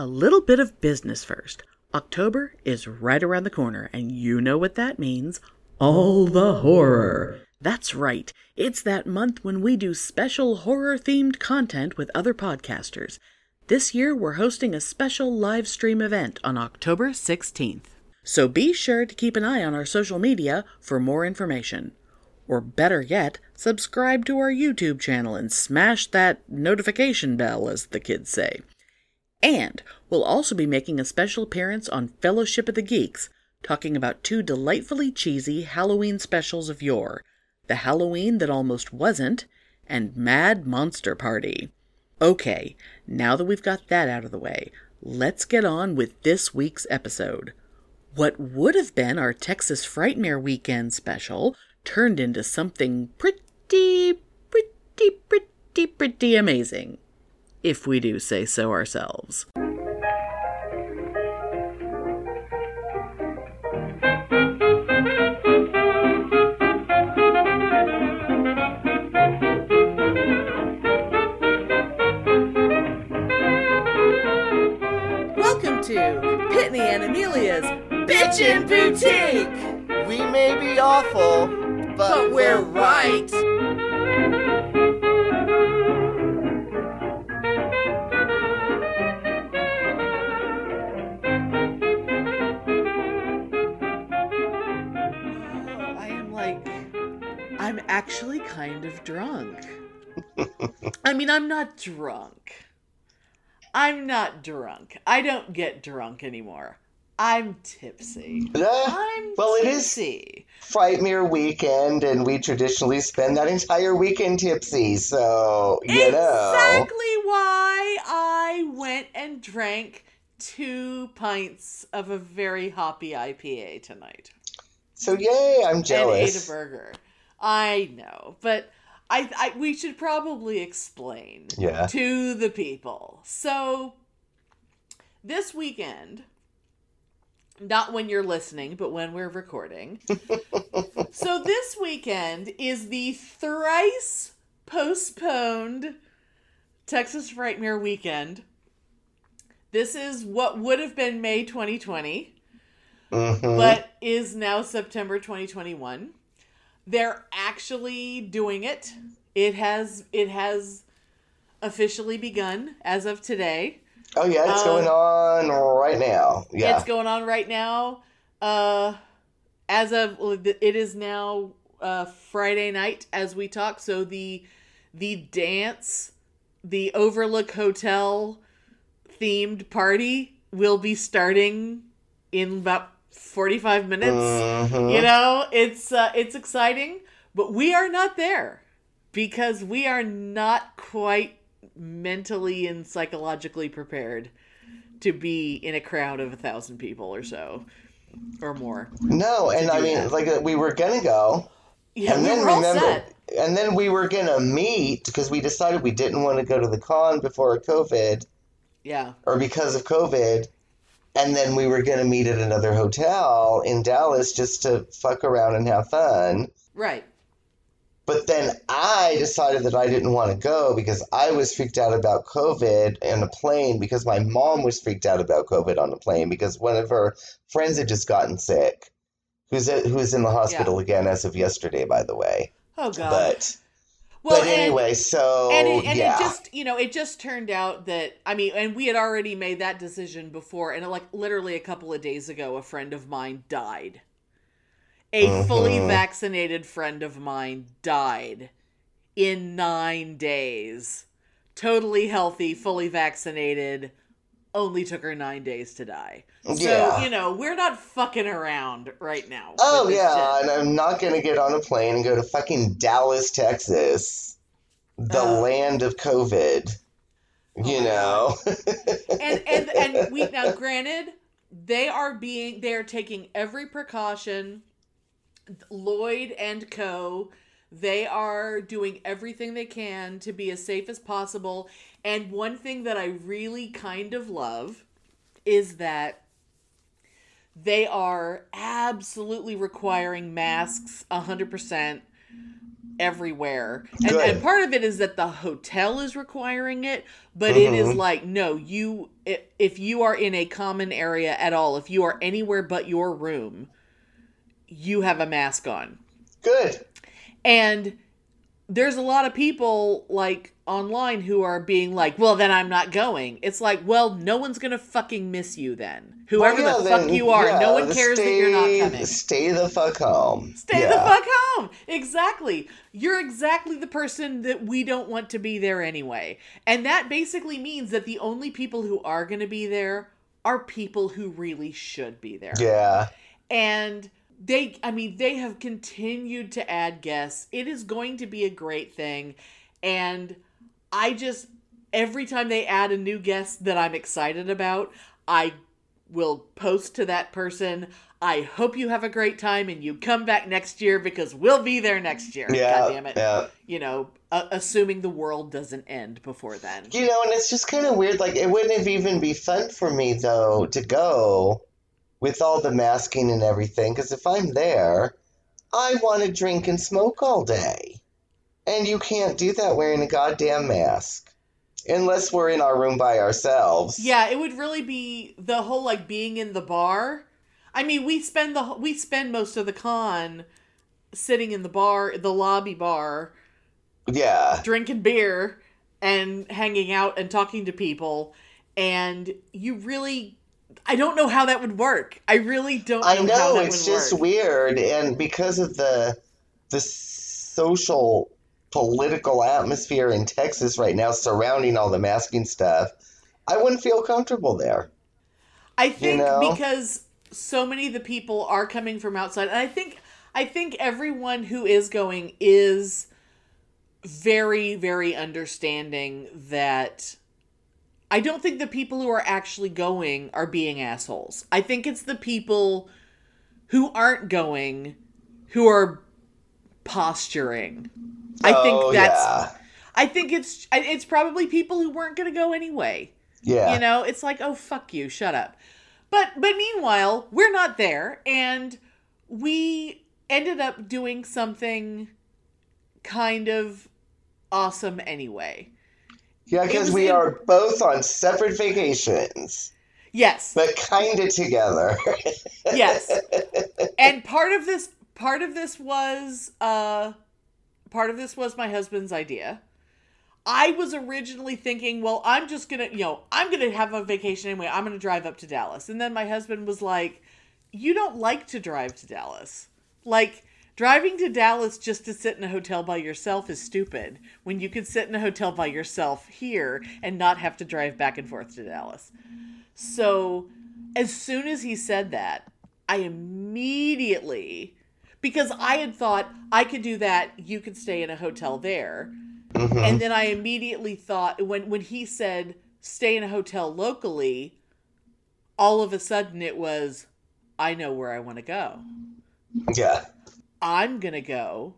A little bit of business first. October is right around the corner, and you know what that means all the horror. That's right, it's that month when we do special horror themed content with other podcasters. This year, we're hosting a special live stream event on October 16th. So be sure to keep an eye on our social media for more information. Or better yet, subscribe to our YouTube channel and smash that notification bell, as the kids say. And we'll also be making a special appearance on Fellowship of the Geeks, talking about two delightfully cheesy Halloween specials of yore The Halloween That Almost Wasn't, and Mad Monster Party. Okay, now that we've got that out of the way, let's get on with this week's episode. What would have been our Texas Frightmare Weekend special turned into something pretty, pretty, pretty, pretty amazing. If we do say so ourselves. Welcome to Pitney and Amelia's Bitchin' Boutique! We may be awful, but, But we're right. I actually kind of drunk. I mean, I'm not drunk. I'm not drunk. I don't get drunk anymore. I'm tipsy. I'm well, it is tipsy. Frightmare weekend, and we traditionally spend that entire weekend tipsy. So you exactly know, exactly why I went and drank two pints of a very hoppy IPA tonight so yay! I'm jealous. and ate a burger. I know, but I, I we should probably explain Yeah. to the people. So this weekend, not when you're listening, but when we're recording. so this weekend is the thrice postponed Texas Frightmare weekend. This is what would have been May 2020 Mhm. but is now September 2021. They're actually doing it. It has it has officially begun as of today. oh yeah, it's uh, going on right now. Yeah. It's going on right now. Uh as of it is now uh Friday night as we talk, so the the dance, the Overlook Hotel themed party will be starting in about 45 minutes. Mhm. You know, it's uh, it's exciting, but we are not there because we are not quite mentally and psychologically prepared to be in a crowd of a thousand people or so or more. No, and I mean, that. like uh, we were gonna go, Yeah, and we then were all remember, set. and then we were gonna meet because we decided we didn't want to go to the con before COVID. Yeah, or because of COVID. And then we were going to meet at another hotel in Dallas just to fuck around and have fun. right. But then I decided that I didn't want to go because I was freaked out about COVID on a plane because my mom was freaked out about COVID on a plane because one of her friends had just gotten sick. Who's who's in the hospital again as of yesterday, by the way. Oh god. But well, but and- anyway, so and it, and yeah, it just you know it just turned out that i mean and we had already made that decision before and like literally a couple of days ago a friend of mine died. A fully Mhm. vaccinated friend of mine died in nine days. Totally healthy fully vaccinated only took her nine days to die so Yeah. you know we're not fucking around right now Oh yeah, shit. and I'm not gonna get on a plane and go to fucking Dallas, Texas, the Oh. land of COVID. Oh you my know. and and and we now granted they are being they are taking every precaution Loyd and co they are doing everything they can to be as safe as possible and one thing that i really kind of love is that they are absolutely requiring masks 100% everywhere. And, and part of it is that the hotel is requiring it, but it is Mhm. like, no, you, if you are in a common area at all, if you are anywhere but your room, you have a mask on. Good. And there's a lot of people like online who are being like, well, then I'm not going. It's like, well, no one's to fucking miss you then. Whoever Well, yeah, the fuck then, you are, yeah, no one cares that you're not coming. Stay the fuck home. Stay yeah. the fuck home. Exactly. You're exactly the person that we don't want to be there anyway. And that basically means that the only people who are to be there are people who really should be there. Yeah. And they, I mean, they have continued to add guests. It is going to be a great thing. And I just, every time they add a new guest that I'm excited about, I will post to that person. I hope you have a great time and you come back next year because we'll be there next year. Yeah. God damn it. Yeah. You know, uh, assuming the world doesn't end before then. You know, and it's just kind of weird. Like, it wouldn't have even be fun for me, though, to go with all the masking and everything. Because if I'm there, I want to drink and smoke all day. And you can't do that wearing a goddamn mask. Unless we're in our room by ourselves. Yeah, it would really be the whole like being in the bar. I mean, we spend the we spend most of the con sitting in the bar, the lobby bar, Yeah. drinking beer and hanging out and talking to people and you really I don't know how that would work. I really don't know, I know that it's just work. weird, and because of the the social political atmosphere in Texas right now surrounding all the masking stuff, I wouldn't feel comfortable there. I think know? because so many of the people are coming from outside, and I think I think everyone who is going is very very understanding that I don't think the people who are actually going are being assholes. I think it's the people who aren't going who are posturing. I Oh, think that's yeah. I think it's it's probably people who weren't going to go anyway. Yeah. You know, it's like, oh fuck you, shut up. But but meanwhile, we're not there and we ended up doing something kind of awesome anyway. Yeah, because we in- are both on separate vacations, Yes. but kind of together. yes. And part of this part of this was uh part of this was my husband's idea. I was originally thinking, well, I'm just going to, you know, I'm going to have a vacation anyway. I'm going to drive up to Dallas. And then my husband was like, you don't like to drive to Dallas. Like driving to Dallas just to sit in a hotel by yourself is stupid when you could sit in a hotel by yourself here and not have to drive back and forth to Dallas. So, as soon as he said that, I immediately because I had thought I could do that, you could stay in a hotel there. Mhm. And then I immediately thought when when he said stay in a hotel locally, all of a sudden it was I know where I want to go. Yeah. I'm going to go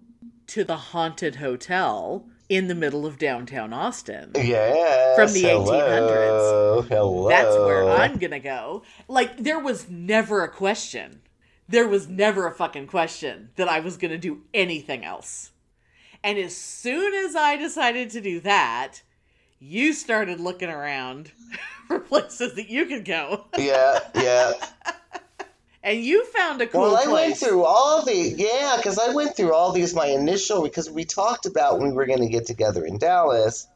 to the haunted hotel in the middle of downtown Austin. Yes. From the hello, Hello. That's where I'm going to go. Like there was never a question. There was never a fucking question that I was going to do anything else. And as soon as I decided to do that, you started looking around for places that you could go. Yeah, yeah. And you found a cool well, I place. went through all the yeah, because I went through all these my initial because we talked about when we were going to get together in Dallas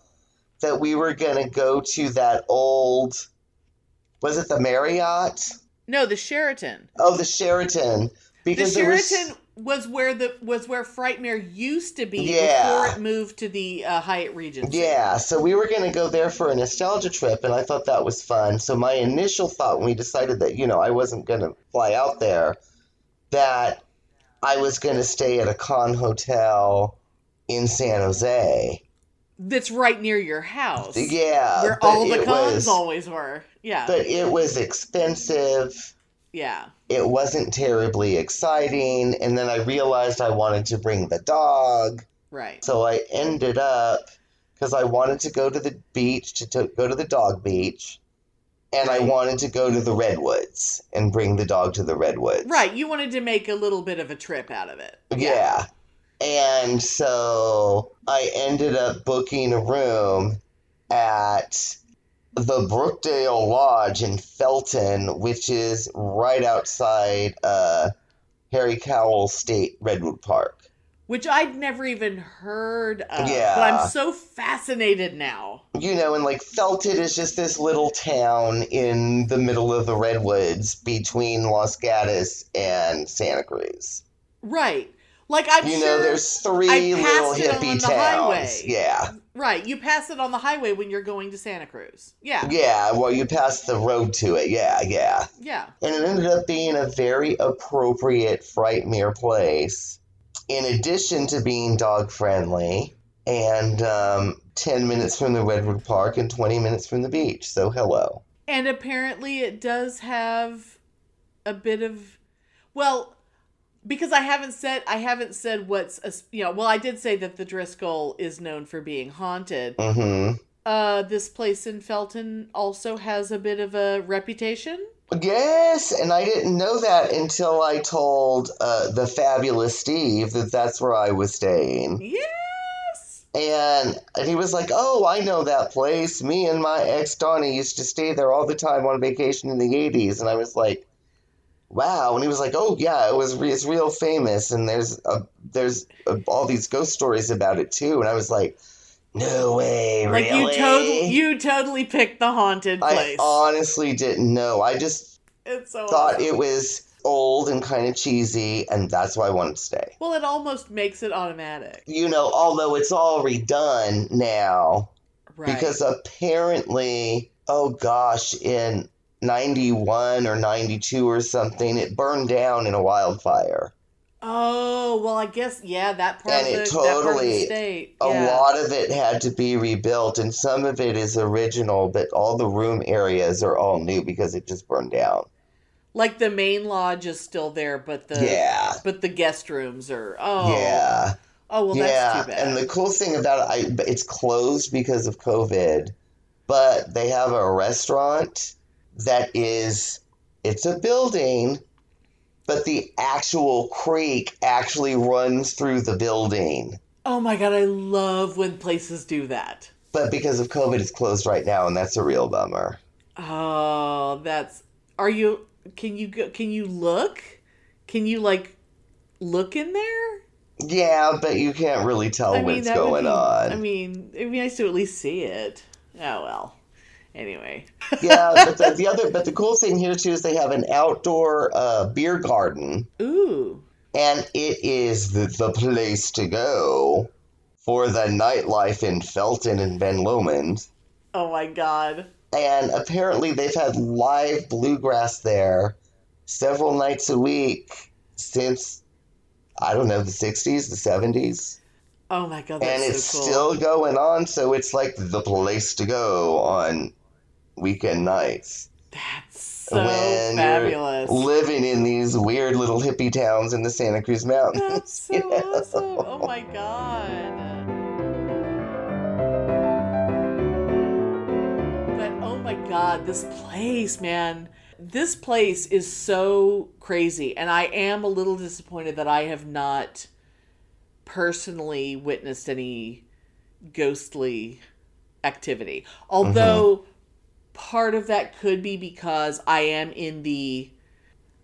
that we were going to go to that old was it the Marriott? No, the Sheraton. Oh, the Sheraton The because there was- Sheraton was where the was where Frightmare used to be Yeah. before it moved to the uh, Hyatt Regency. Yeah, so we were going to go there for a nostalgia trip, and I thought that was fun. So my initial thought when we decided that, you know, I wasn't going to fly out there, that I was going to stay at a con hotel in San Jose. That's right near your house. Yeah, where all the cons was, always were. Yeah. but it was expensive. Yeah. It wasn't terribly exciting, and then I realized I wanted to bring the dog. Right. So I ended up because I wanted to go to the beach to, to go to the dog beach, and I wanted to go to the redwoods and bring the dog to the redwoods. Right. You wanted to make a little bit of a trip out of it. Yeah. And so I ended up booking a room at the Brookdale Lodge in Felton, which is right outside uh, Henry Cowell State Redwood Park. Which I'd never even heard of. Yeah. But I'm so fascinated now. You know, and like Felton is just this little town in the middle of the redwoods between Los Gatos and Santa Cruz. Right. Like I'm You sure know, there's three little hippie towns. highway. Yeah. Right. You pass it on the highway when you're going to Santa Cruz. Yeah. Yeah, well, you pass the road to it. Yeah, yeah. Yeah. And it ended up being a very appropriate Frightmare place. In addition to being dog friendly and um, 10 minutes from the Redwood Park and 20 minutes from the beach. So, hello. And apparently it does have a bit of well, because I haven't said I haven't said what's a, you know, well I did say that the Driskill is known for being haunted. hmm. Uh this place in Felton also has a bit of a reputation. Yes, and I didn't know that until I told uh, the fabulous Steve that that's where I was staying. Yes. And, and he was like, Oh, I know that place. Me and my ex Donnie used to stay there all the time on vacation in the 80s. And I was like, Wow. And he was like, Oh, yeah, it was re- it's real famous. And there's a, there's a, all these ghost stories about it too. And I was like, No way, Like really? you totally you totally picked the haunted place I honestly didn't know. I just it's so thought awesome. it was old and kind of cheesy, and that's why I wanted to stay. Well, it almost makes it automatic. You know, although it's all redone now, Right. because apparently, oh gosh, in 91 or 92 or something, it burned down in a wildfire. Oh, well, I guess yeah, that part And of the, it that part of the totally- state. A lot of it had to be rebuilt, and some of it is original, but all the room areas are all new because it just burned down. Like the main lodge is still there, but the yeah. but the guest rooms are oh Yeah. oh well yeah, that's too bad. and the cool thing about it, I, it's closed because of COVID, but they have a restaurant that is, it's a building, but the actual creek actually runs through the building. oh my god, I love when places do that. But because of COVID, it's closed right now, and that's a real bummer. Oh, that's are you can you go can you look? Can you like look in there? Yeah, but you can't really tell I mean what's going be, on. I mean, it'd be nice to at least see it. Oh well. Anyway. yeah, but the, the other, but the cool thing here too is they have an outdoor uh, beer garden. Ooh. and it is the, the place to go for the nightlife in Felton and Ben Lomond. Oh my god. And apparently, they've had live bluegrass there several nights a week since I don't know the '60s, the '70s, Oh my god, that's and it's so cool. still going on. So it's like the place to go on weekend nights. That's so when fabulous. you're living in these weird little hippie towns in the Santa Cruz Mountains. That's so you know? awesome. Oh my god. But oh my god, this place, man. This place is so crazy. And I am a little disappointed that I have not personally witnessed any ghostly activity. Although mm-hmm. Part of that could be because I am in the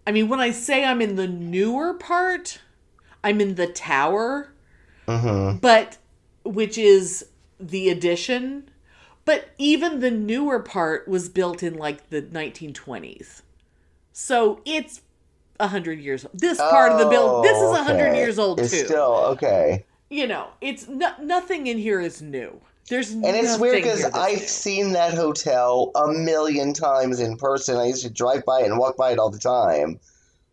I mean, when I say I'm in the newer part, I'm in the tower, hmm but which is the addition. But even the newer part was built in like the 1920s. So it's a hundred years old. This part of the build, this is a hundred Oh, okay. years old It's too. still okay. you know, it's no, nothing in here is new. There's And it's weird because I've seen that hotel a million times in person. I used to drive by it and walk by it all the time.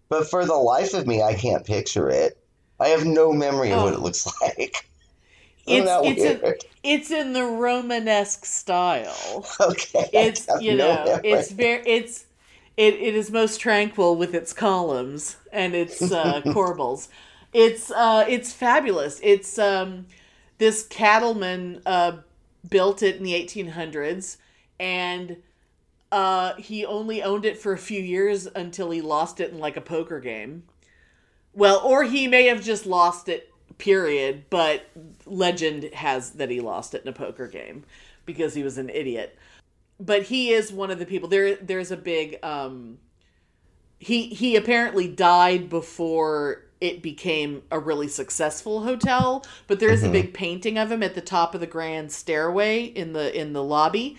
But for the life of me, I can't picture it. I have no memory of what Oh. it looks like. It's that it's a, it's in the Romanesque style. okay. It's you no know memory. it's very it's it, it is most tranquil with its columns and its uh, corbels. It's uh it's fabulous. It's um this cattleman uh built it in the 1800s and uh he only owned it for a few years until he lost it in like a poker game. Well, or he may have just lost it period. But legend has that he lost it in a poker game because he was an idiot. But he is one of the people. There, there's a big. Um, he he apparently died before it became a really successful hotel. But there is a big painting of him at the top of the grand stairway in the in the lobby,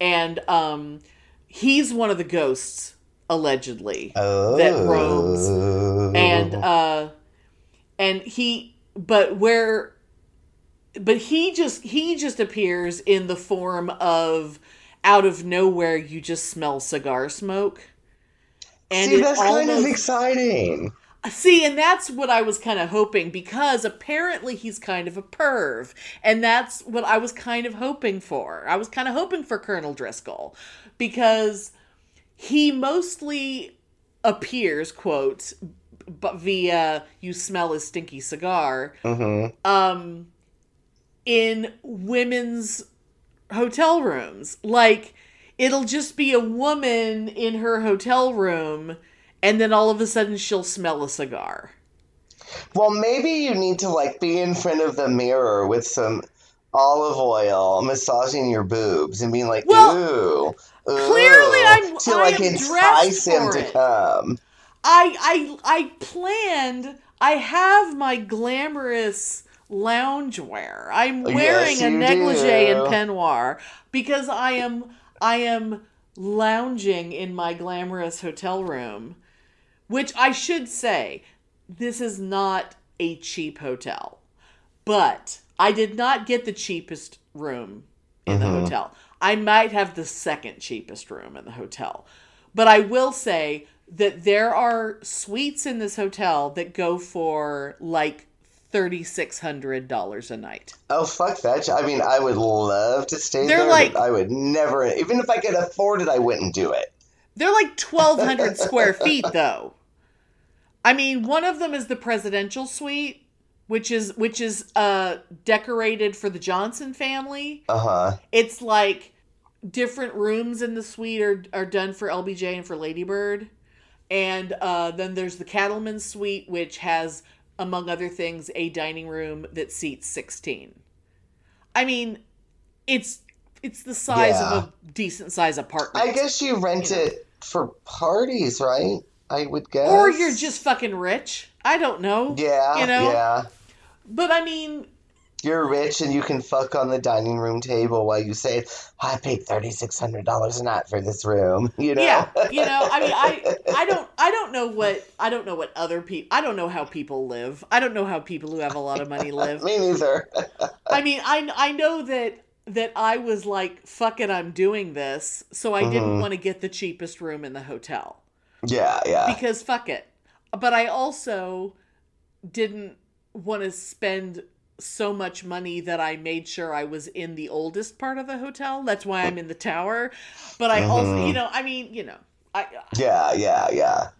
and um, he's one of the ghosts allegedly Oh. that roams and uh and he but where but he just he just appears in the form of out of nowhere you just smell cigar smoke and See, that's kind of exciting. See, and that's what I was kind of hoping because apparently he's kind of a perv. And that's what I was kind of hoping for. I was kind of hoping for Colonel Driskill because he mostly appears, quote, but via you smell his stinky cigar, hmm um, in women's hotel rooms. Like, it'll just be a woman in her hotel room, and then all of a sudden she'll smell a cigar. Well, maybe you need to like be in front of the mirror with some olive oil, massaging your boobs, and being like, Well, "Ooh, ooh," clearly I'm- to I like entice him to it. come. I I I planned. I have my glamorous loungewear. I'm oh, Yes, wearing a negligee do. and peignoir because I am I am lounging in my glamorous hotel room, which I should say this is not a cheap hotel. But I did not get the cheapest room in the mm-hmm. hotel. I might have the second cheapest room in the hotel. But I will say that there are suites in this hotel that go for like $3,600 a night. Oh fuck that! I mean, I would love to stay They're there, like- but I would never. Even if I could afford it, I wouldn't do it. They're like 1,200 square feet, though. I mean, one of them is the presidential suite, which is which is uh decorated for the Johnson family. Uh huh. It's like different rooms in the suite are are done for LBJ and for Ladybird. And uh, then there's the Cattleman suite, which has, among other things, a dining room that seats 16. I mean, it's it's the size Yeah. of a decent size apartment. I guess you rent You know. it for parties, right? I would guess. or you're just fucking rich. I don't know. yeah, you know? yeah. But I mean, You're rich and you can fuck on the dining room table while you say, "I paid thirty six hundred dollars a night for this room." You know. yeah, you know, I mean, I I don't I don't know what I don't know what other people I don't know how people live. I don't know how people who have a lot of money live. Me neither. I mean, I I know that that I was like, fuck it, I'm doing this, so I didn't Mhm. want to get the cheapest room in the hotel yeah, yeah. because fuck it. But I also didn't want to spend so much money that I made sure I was in the oldest part of the hotel. That's why I'm in the tower. But I also, Mhm. you know, I mean, you know, I Yeah, yeah, yeah.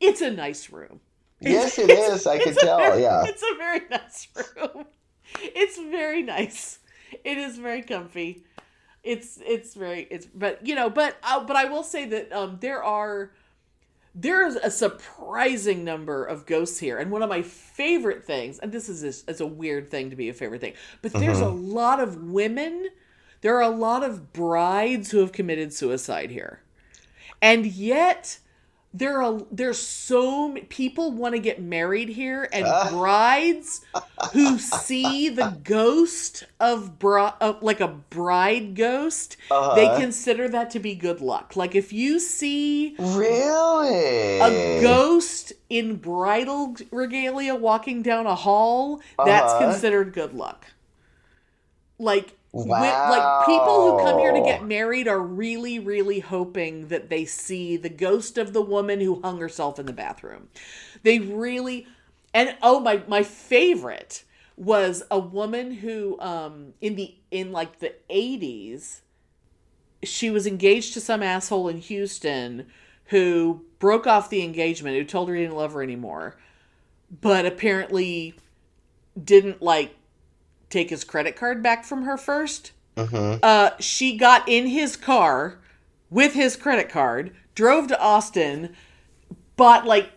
it's a nice room. Yes, it is. I can tell. very- Yeah. It's a very nice room. It's very nice. It is very comfy. It's it's very it's but you know but uh, but I will say that um there are there's a surprising number of ghosts here and one of my favorite things and this is a, it's a weird thing to be a favorite thing but there's a mm-hmm. lot of women there are a lot of brides who have committed suicide here. And yet there are there's so many people want to get married here and Ah. brides who see the ghost of bri- of like a bride ghost Uh-huh. they consider that to be good luck like if you see Really? a ghost in bridal regalia walking down a hall that's Uh-huh. considered good luck like wi- like people who come here to get married are really really hoping that they see the ghost of the woman who hung herself in the bathroom. They really and oh my my favorite was a woman who um in the in like the 80s she was engaged to some asshole in Houston who broke off the engagement, who told her he didn't love her anymore, but apparently didn't like take his credit card back from her first. Mm-hmm. Uh, she got in his car with his credit card, drove to Austin, bought like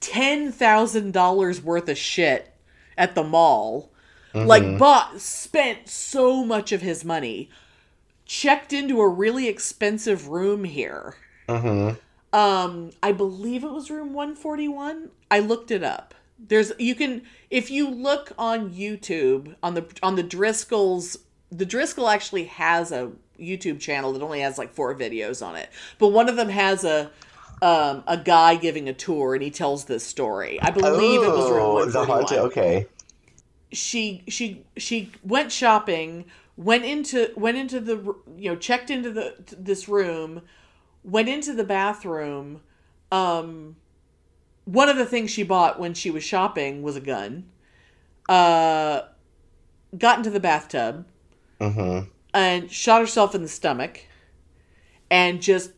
ten thousand dollars worth of shit at the mall. Mm-hmm. Like bought spent so much of his money. Checked into a really expensive room here. Mm-hmm. Um, I believe it was room 141. I looked it up. There's you can if you look on YouTube on the on the Driskills, the Driskill actually has a YouTube channel that only has like four videos on it. But one of them has a um, a guy giving a tour and he tells this story. I believe it was room Oh, the 141. Okay. she she she went shopping went into went into the you know checked into the this room went into the bathroom um one of the things she bought when she was shopping was a gun uh got into the bathtub Mm-hmm. and shot herself in the stomach and just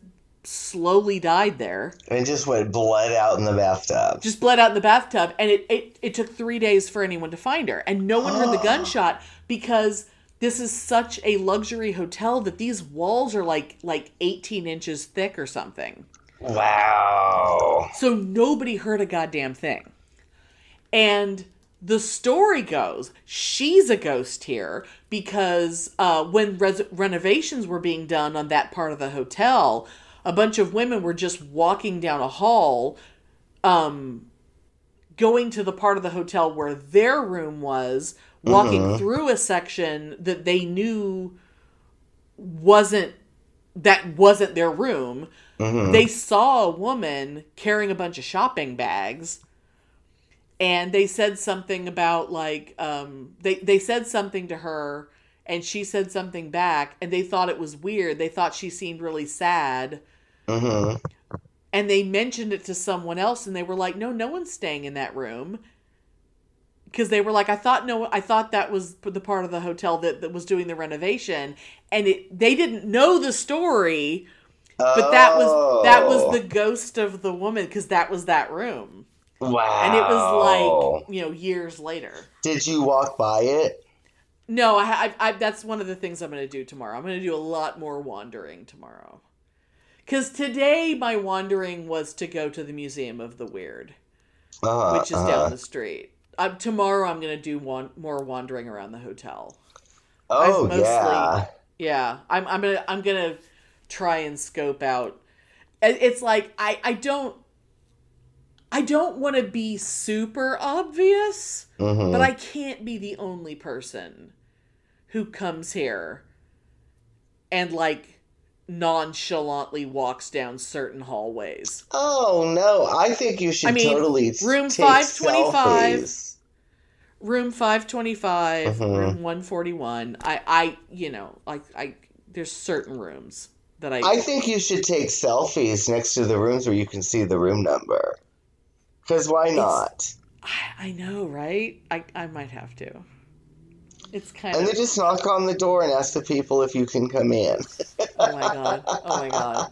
slowly died there And it just went bled out in the bathtub. just bled out in the bathtub and it, it, it took three days for anyone to find her and no one heard the gunshot because this is such a luxury hotel that these walls are like like 18 inches thick or something Wow. so nobody heard a goddamn thing and the story goes she's a ghost here because uh, when res- renovations were being done on that part of the hotel a bunch of women were just walking down a hall um, going to the part of the hotel where their room was walking through a section that they knew wasn't that wasn't their room they saw a woman carrying a bunch of shopping bags and they said something about like um they they said something to her and she said something back and they thought it was weird. They thought she seemed really sad. Mm-hmm. and they mentioned it to someone else and they were like no no one's staying in that room because they were like i thought no i thought that was the part of the hotel that, that was doing the renovation. And it they didn't know the story but that was that was the ghost of the woman because that was that room. Wow. and it was like you know years later. Did you walk by it? no I, I, I that's one of the things i'm going to do tomorrow. I'm going to do a lot more wandering tomorrow. Because today my wandering was to go to the museum of the weird Uh-huh, which is uh-huh. down the street um, tomorrow i'm going to do one more wandering around the hotel Oh mostly- yeah. yeah i'm, I'm gonna i'm gonna try and scope out it's like i i don't i don't want to be super obvious Mm-hmm. but i can't be the only person who comes here and like nonchalantly walks down certain hallways Oh no! I think you should I mean, totally room 525. Room 525 Mhm. room 141 i i you know like i there's certain rooms that i I think you should take selfies next to the rooms where you can see the room number. Because why not? I, I know right i i might have to it's kind And of then just knock on the door and ask the people if you can come in. oh my god. Oh my god.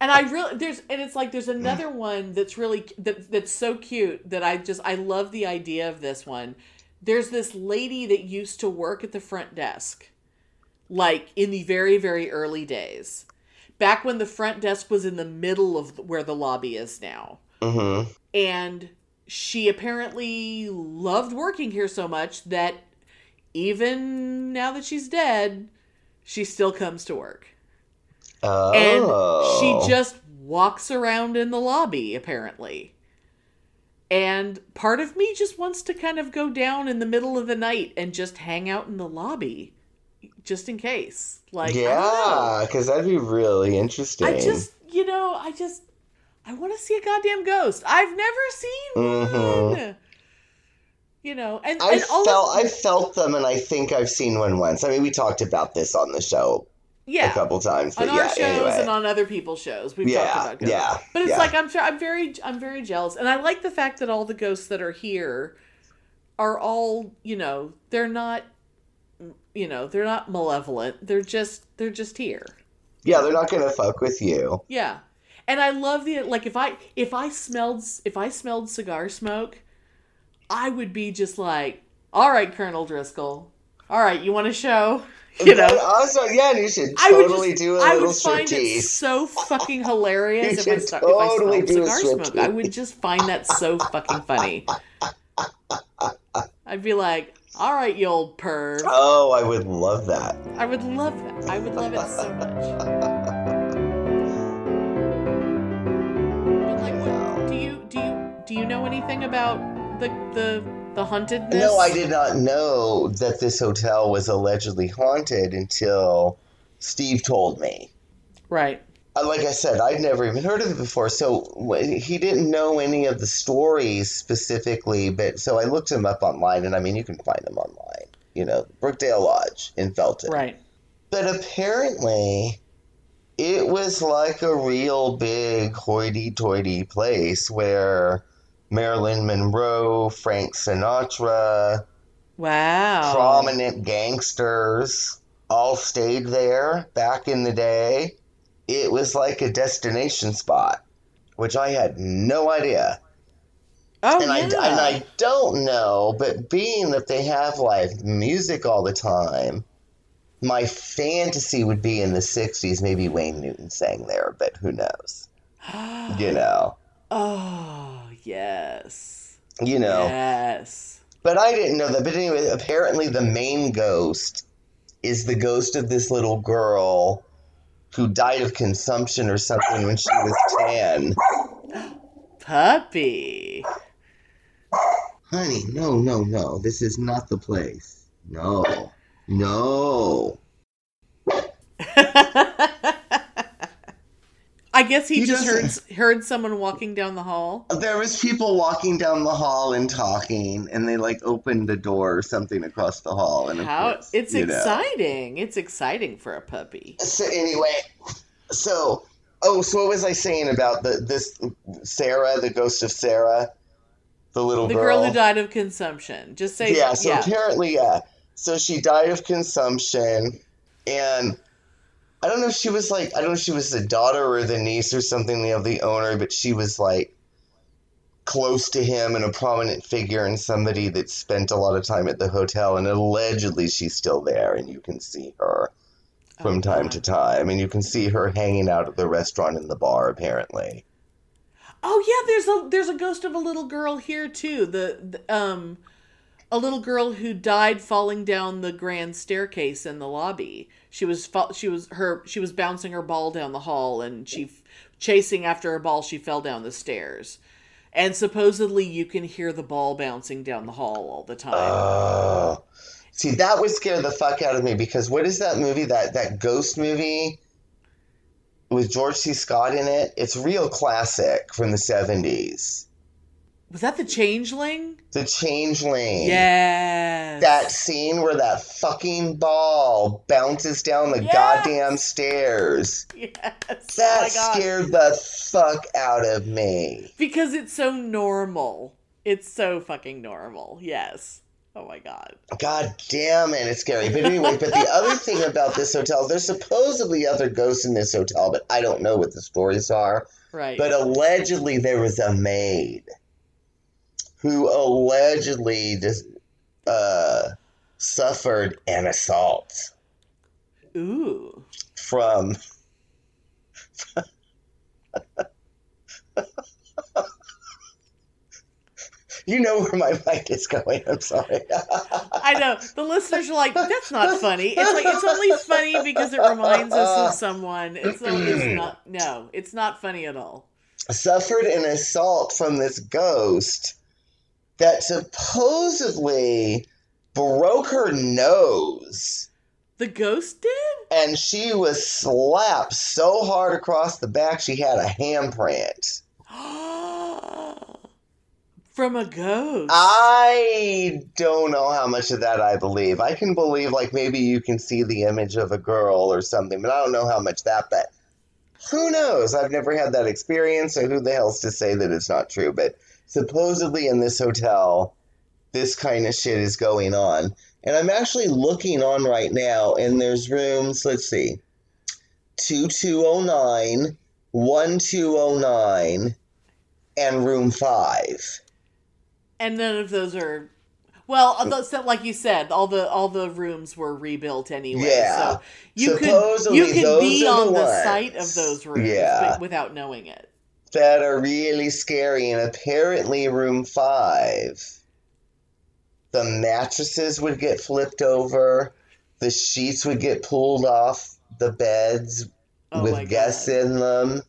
And i really there's and it's like there's another one that's really that, that's so cute that i just i love the idea of this one. There's this lady that used to work at the front desk like in the very very early days. Back when the front desk was in the middle of where the lobby is now. Mm-hmm. and she apparently loved working here so much that even now that she's dead she still comes to work Oh. and she just walks around in the lobby apparently and part of me just wants to kind of go down in the middle of the night and just hang out in the lobby just in case like I don't know. yeah, because that'd be really interesting. I just, you know, I just, I want to see a goddamn ghost. I've never seen Mhm. one. You know, and, I and felt of, I felt them, and I think I've seen one once. I mean, we talked about this on the show yeah, a couple times, but on yeah. our shows anyway, and on other people's shows, we've yeah, talked about ghosts. yeah, But it's yeah. like I'm, sure I'm very, I'm very jealous, and I like the fact that all the ghosts that are here are all, you know, they're not, you know, they're not malevolent. They're just, they're just here. yeah, they're not gonna fuck with you. Yeah. And I love the like if I if I smelled if I smelled cigar smoke, I would be just like, "All right, Colonel Driskill. All right, you want to show?" You know. also, yeah, you should I would totally just, do a I little I would find it so fucking hilarious if I, sta- totally if I cigar smoke. I would just find that so fucking funny. I'd be like, all right, you old perv. Oh, I would love that. I would love that. I would love it so much. Like, what, do you do you do you know anything about the the the hauntedness? No, I did not know that this hotel was allegedly haunted until Steve told me. Right. Uh, Like I said, I'd never even heard of it before, so he didn't know any of the stories specifically. But so I looked him up online, and I mean, you can find them online. You know, Brookdale Lodge in Felton. Right. But apparently, it was like a real big hoity-toity place where Marilyn Monroe, Frank Sinatra, Wow. prominent gangsters all stayed there back in the day. It was like a destination spot, which I had no idea. Oh and, yeah. I, and I don't know, but being that they have live music all the time, my fantasy would be in the 60s, maybe Wayne Newton sang there, but who knows? You know. Oh yes. You know. Yes. But I didn't know that. But anyway, apparently the main ghost is the ghost of this little girl who died of consumption or something when she was 10. Puppy. Honey, no, no, no. This is not the place. No. No. I guess he, He just heard doesn't- heard someone walking down the hall. There was people walking down the hall and talking, and they like opened the door or something across the hall. And How course, it's you know. exciting. It's exciting for a puppy. So anyway, so oh, so what was I saying about the this Sarah, the ghost of Sarah, the little girl. The girl who died of consumption. Just say yeah, so yeah. apparently, yeah. So she died of consumption, and I don't know if she was like, I don't know if she was the daughter or the niece or something of the owner, but she was like close to him and a prominent figure and somebody that spent a lot of time at the hotel, and allegedly she's still there, and you can see her from Oh, time God. to time, and you can see her hanging out at the restaurant and the bar, apparently. Oh yeah, there's a there's a ghost of a little girl here too. The, the um a little girl who died falling down the grand staircase in the lobby. She was she was her she was bouncing her ball down the hall and she chasing after her ball she fell down the stairs. And supposedly you can hear the ball bouncing down the hall all the time. Oh. See, that would scare the fuck out of me because what is that movie, that, that ghost movie with George C. Scott in it? It's real classic from the 70s. Was that the changeling? The Changeling. Yes. That scene where that fucking ball bounces down the Yes. goddamn stairs. Yes. Oh that oh scared the fuck out of me. Because it's so normal. It's so fucking normal. Yes. Oh my god. God damn it, it's scary. But anyway, but the other thing about this hotel, there's supposedly other ghosts in this hotel, but I don't know what the stories are. Right. But allegedly, there was a maid who allegedly just uh, suffered an assault Ooh. from. you know where my mind is going. I'm sorry. I know. The listeners are like, that's not funny. It's like it's only funny because it reminds us of someone. It's, not- it's not no, it's not funny at all. suffered an assault from this ghost that supposedly broke her nose. The ghost did? And she was slapped so hard across the back she had a handprint. From a ghost. I don't know how much of that I believe. I can believe, like, maybe you can see the image of a girl or something, but I don't know how much that, but who knows? I've never had that experience, so who the hell's to say that it's not true? But supposedly in this hotel, this kind of shit is going on. And I'm actually looking on right now, and there's rooms, let's see, 2209, 1209, and room 5. and none of those are well, like you said, all the all the rooms were rebuilt anyway. Yeah. So you could Supposedly you could be on the the site of those rooms Yeah. without knowing it. That are really scary, and apparently room five. the mattresses would get flipped over, the sheets would get pulled off the beds Oh with guests God. in them.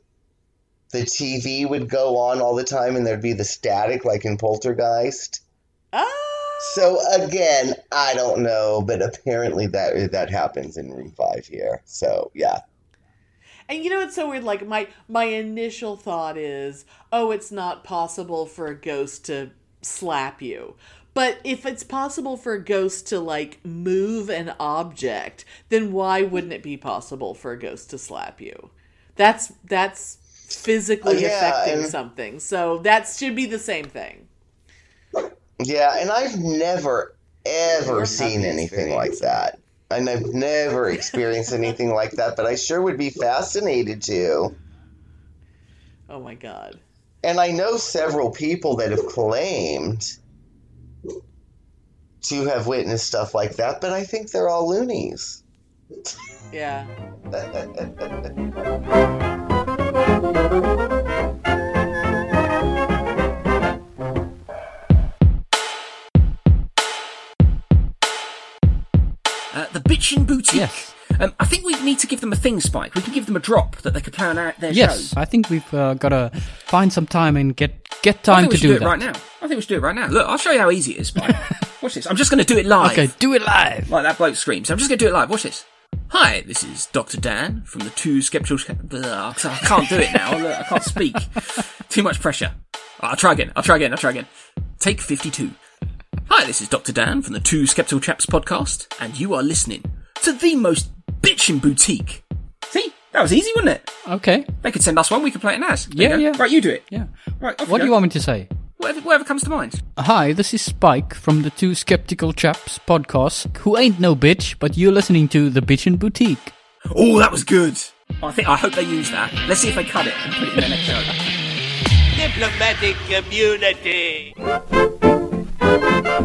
The TV would go on all the time, and there'd be the static like in Poltergeist. Ah! So again, I don't know, but apparently that that happens in room five here. So yeah, And you know what's so weird? Like my my initial thought is, oh, it's not possible for a ghost to slap you. But if it's possible for a ghost to like move an object, then why wouldn't it be possible for a ghost to slap you? That's that's physically Uh, yeah, affecting and- something. So that should be the same thing. yeah, and I've never ever seen anything like that, and I've never experienced anything like that. But I sure would be fascinated to. Oh my god. And I know several people that have claimed to have witnessed stuff like that, but I think they're all loonies. Yeah. Uh, the Bitchin' Boutique. Yes. Um, I think we need to give them a thing, Spike. We can give them a drop that they could play out their Yes, show. I think we've uh, got to find some time and get get I time think we to do, do, it that. right now. I think we should do it right now. Look, I'll show you how easy it is, Spike. Watch this. I'm just going to do it live. Okay, do it live. Like that bloke screams. I'm just going to do it live. Watch this. Hi, this is Dr. Dan from the Two Skeptical... I can't do it now. Look, I can't speak. Too much pressure. I'll try again. I'll try again. I'll try again. Take 52. Hi, this is Dr. Dan from the Two Skeptical Chaps podcast, and you are listening to the most bitchin' boutique. See? That was easy, wasn't it? Okay, They could send us one, we could play it in ours. There you Yeah, yeah. Right, you do it. yeah. Right, off What do go. you want me to say? Whatever, whatever comes to mind. Hi, this is Spike from the Two Skeptical Chaps podcast, who ain't no bitch, but you're listening to the Bitchin' Boutique. Oh, that was good. I think I hope they use that. Let's see if they cut it and put it in their next show. diplomatic community. Oh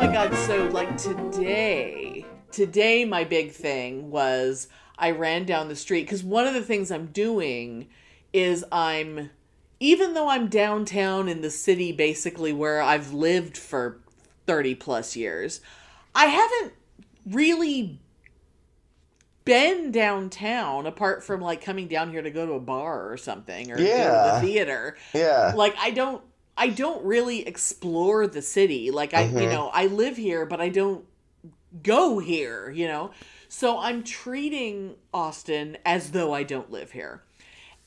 my god, so like today, today my big thing was I ran down the street cuz one of the things I'm doing is I'm even though I'm downtown in the city basically where I've lived for 30 plus years, I haven't really been downtown apart from like coming down here to go to a bar or something or go to Yeah. the theater Yeah. like i don't i don't really explore the city like i you Mhm. know i live here but i don't go here you know so i'm treating austin as though i don't live here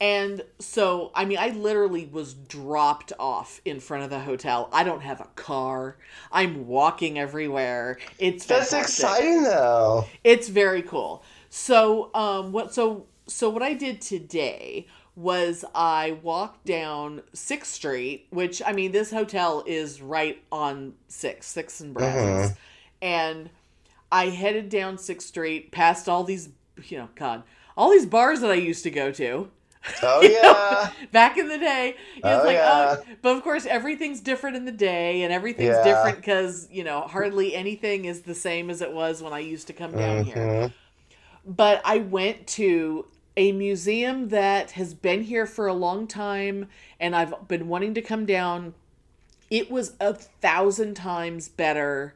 and so i mean i literally was dropped off in front of the hotel i don't have a car i'm walking everywhere it's That's exciting though. It's very cool. So, um, what so so what I did today was I walked down Sixth Street, which I mean, this hotel is right on Sixth, Sixth and Brazos, and I headed down Sixth Street, past all these, you know, God, all these bars that I used to go to Oh You know, yeah. back in the day. It's Oh, like, yeah. oh, but of course, everything's different in the day, and everything's Yeah. different because you know hardly anything is the same as it was when I used to come down here. But I went to a museum that has been here for a long time, and I've been wanting to come down. It was a thousand times better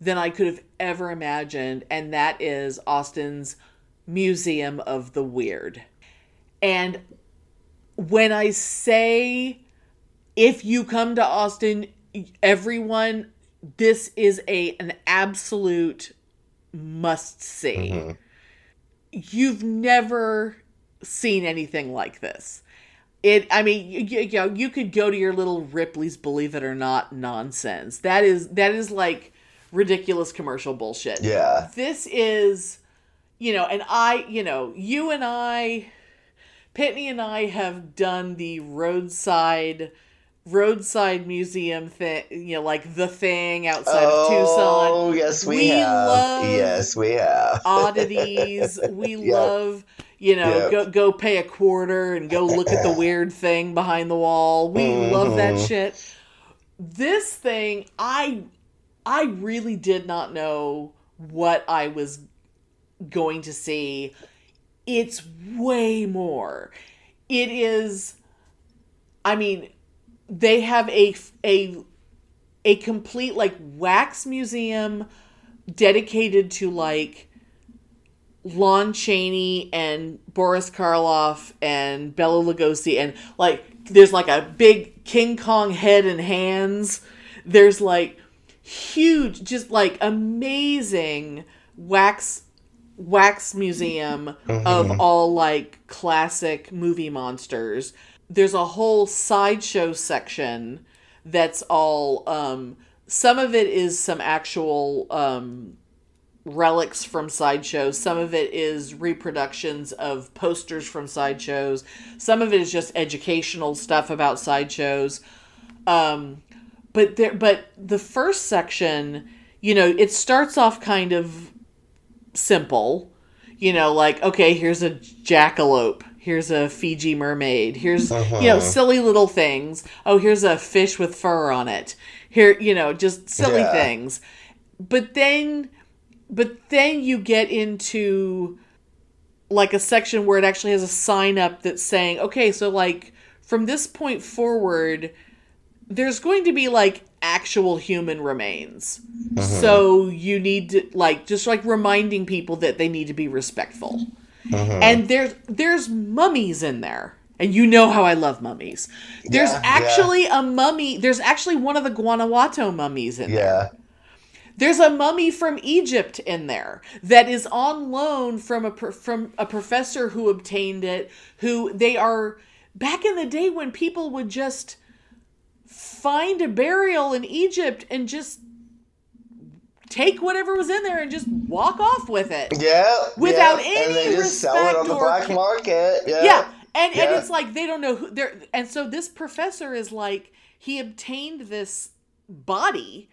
than I could have ever imagined, and that is Austin's Museum of the Weird. And when I say if you come to Austin, everyone, this is a an absolute must see. Mhm. You've never seen anything like this. It, I mean, you, you, know, you could go to your little Ripley's Believe It or Not nonsense. That is that is like ridiculous commercial bullshit Yeah. this is you know and i you know you and i pitney and i have done the roadside roadside museum thing you know like the thing outside of tucson Oh yes, we, We have. love yes, we have. oddities we Yeah. love you know Yeah. go go pay a quarter and go look at the weird thing behind the wall we love that Mhm. shit this thing i i really did not know what i was going to see it's way more it is i mean they have a a a complete like wax museum dedicated to like Lon Chaney and Boris Karloff and Bela Lugosi and like there's like a big King Kong head and hands. There's like huge just like amazing wax wax museum mm-hmm. of all like classic movie monsters. There's a whole sideshow section that's all um some of it is some actual um relics from sideshows. Some of it is reproductions of posters from sideshows. Some of it is just educational stuff about sideshows. Um, but there, but the first section, you know, it starts off kind of simple. You know, like okay, here's a jackalope. Here's a Fiji mermaid. Here's you know uh-huh. silly little things. Oh, here's a fish with fur on it. Here, you know, just silly Yeah. things. But then but then you get into like a section where it actually has a sign up that's saying, okay, so like from this point forward, there's going to be like actual human remains. Uh-huh. So you need to like just like reminding people that they need to be respectful. Mm-hmm. And there's there's mummies in there. And you know how I love mummies. There's Yeah, yeah. actually a mummy. There's actually one of the Guanajuato mummies in there. Yeah. There's a mummy from Egypt in there that is on loan from a from a professor who obtained it. Who they are back in the day when people would just find a burial in Egypt and just take whatever was in there and just walk off with it. Yeah. Without yeah. any And they just sell it on the respect or black market. Yeah. Yeah. And and it's like they don't know who they're and so this professor is like he obtained this body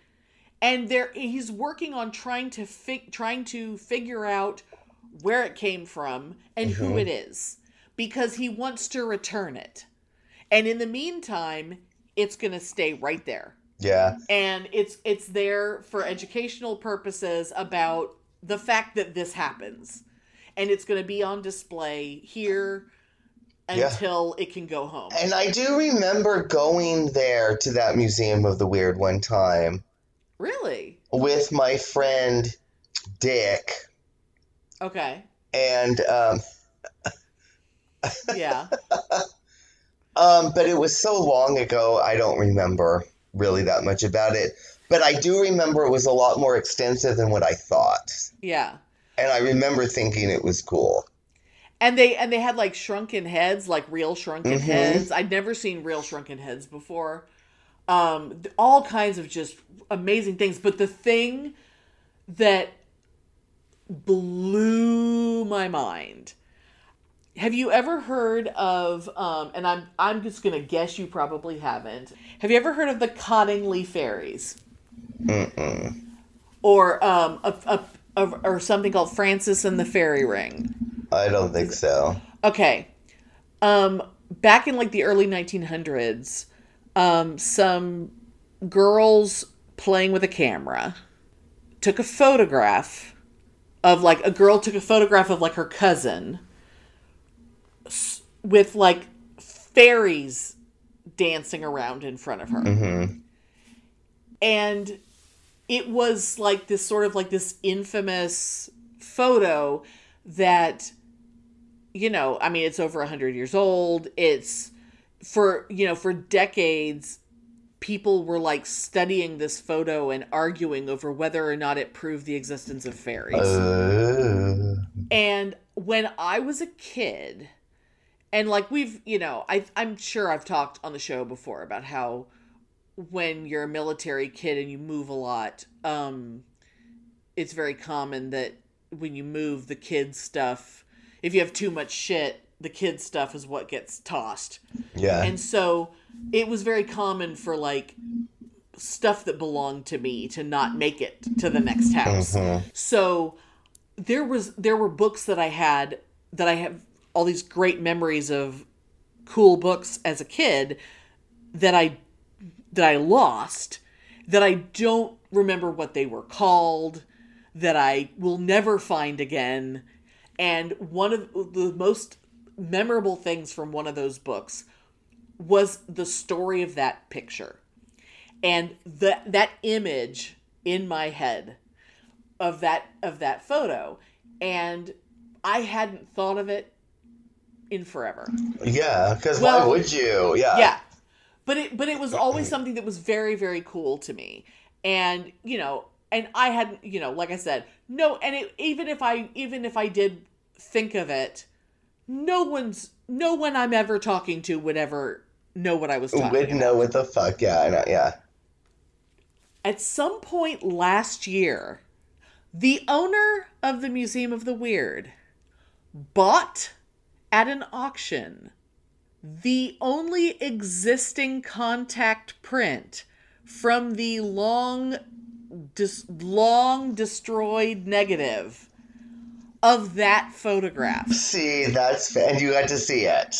and there he's working on trying to fig, trying to figure out where it came from and who mm-hmm. it is because he wants to return it. And in the meantime, it's going to stay right there Yeah. and it's it's there for educational purposes about the fact that this happens. And it's going to be on display here Yeah. until it can go home. And I do remember going there to that Museum of the Weird one time. Really? With my friend Dick. okay. And um, yeah. Um, but it was so long ago, I don't remember really that much about it. But I do remember it was a lot more extensive than what I thought. yeah And I remember thinking it was cool. and they and they had like shrunken heads like real shrunken Mhm. heads i'd never seen real shrunken heads before um all kinds of just amazing things but the thing that blew my mind have you ever heard of um and i'm i'm just gonna guess you probably haven't have you ever heard of the cottingley fairies Mm-mm. or um a, a, a, or something called frances and the fairy ring I don't think so. Okay. Um back in like the early 1900s, um some girls playing with a camera took a photograph of like a girl took a photograph of like her cousin with like fairies dancing around in front of her. Mm-hmm. And it was like this sort of like this infamous photo that you know, I mean, it's over 100 years old. It's for, you know, for decades, people were like studying this photo and arguing over whether or not it proved the existence of fairies. Uh, And when I was a kid, and like we've, you know, I, I'm sure I've talked on the show before about how when you're a military kid and you move a lot, um, it's very common that when you move the kids' stuff, if you have too much shit, the kids' stuff is what gets tossed. yeah. And so it was very common for like stuff that belonged to me to not make it to the next house. So there was there were books that I had that I have all these great memories of cool books as a kid that I that I lost that I don't remember what they were called that I will never find again. And one of the most memorable things from one of those books was the story of that picture. And the that image in my head of that of that photo. And i hadn't thought of it in forever Yeah, because why would you? Yeah. yeah but it but it was always something that was very very cool to me and you know and i hadn't you know like i said no and it, even if i even if i did think of it no one's no one i'm ever talking to would ever know what i was talking Would about know what the fuck. Yeah, I know. Yeah. at some point last year the owner of the museum of the weird bought at an auction the only existing contact print from the long dis- long destroyed negative of that photograph See, that's and you got to see it.